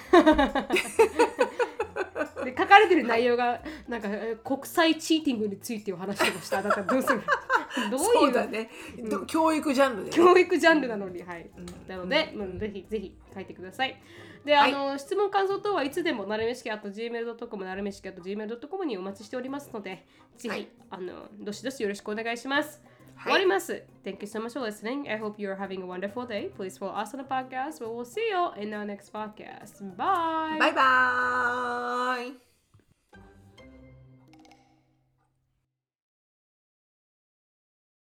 で書かれてる内容がなんかえ国際チーティングについてお話しました。だからどうする？どういう？そうだね、ど教育ジャンルで、ね、教育ジャンルなのに、はい。うん。なので、うん。ぜひぜひ書いてください。で、あの、質問、感想等はいつでも、なるめしきあと gmail.com、なるめしきあと gmail.com にお待ちしておりますので、ぜひ、はい。あの、どしどしよろしくお願いします。Thank you so much for listening. I hope you're having a wonderful day. Please follow us on the podcast, we'll see you in our next podcast. Bye. Bye bye.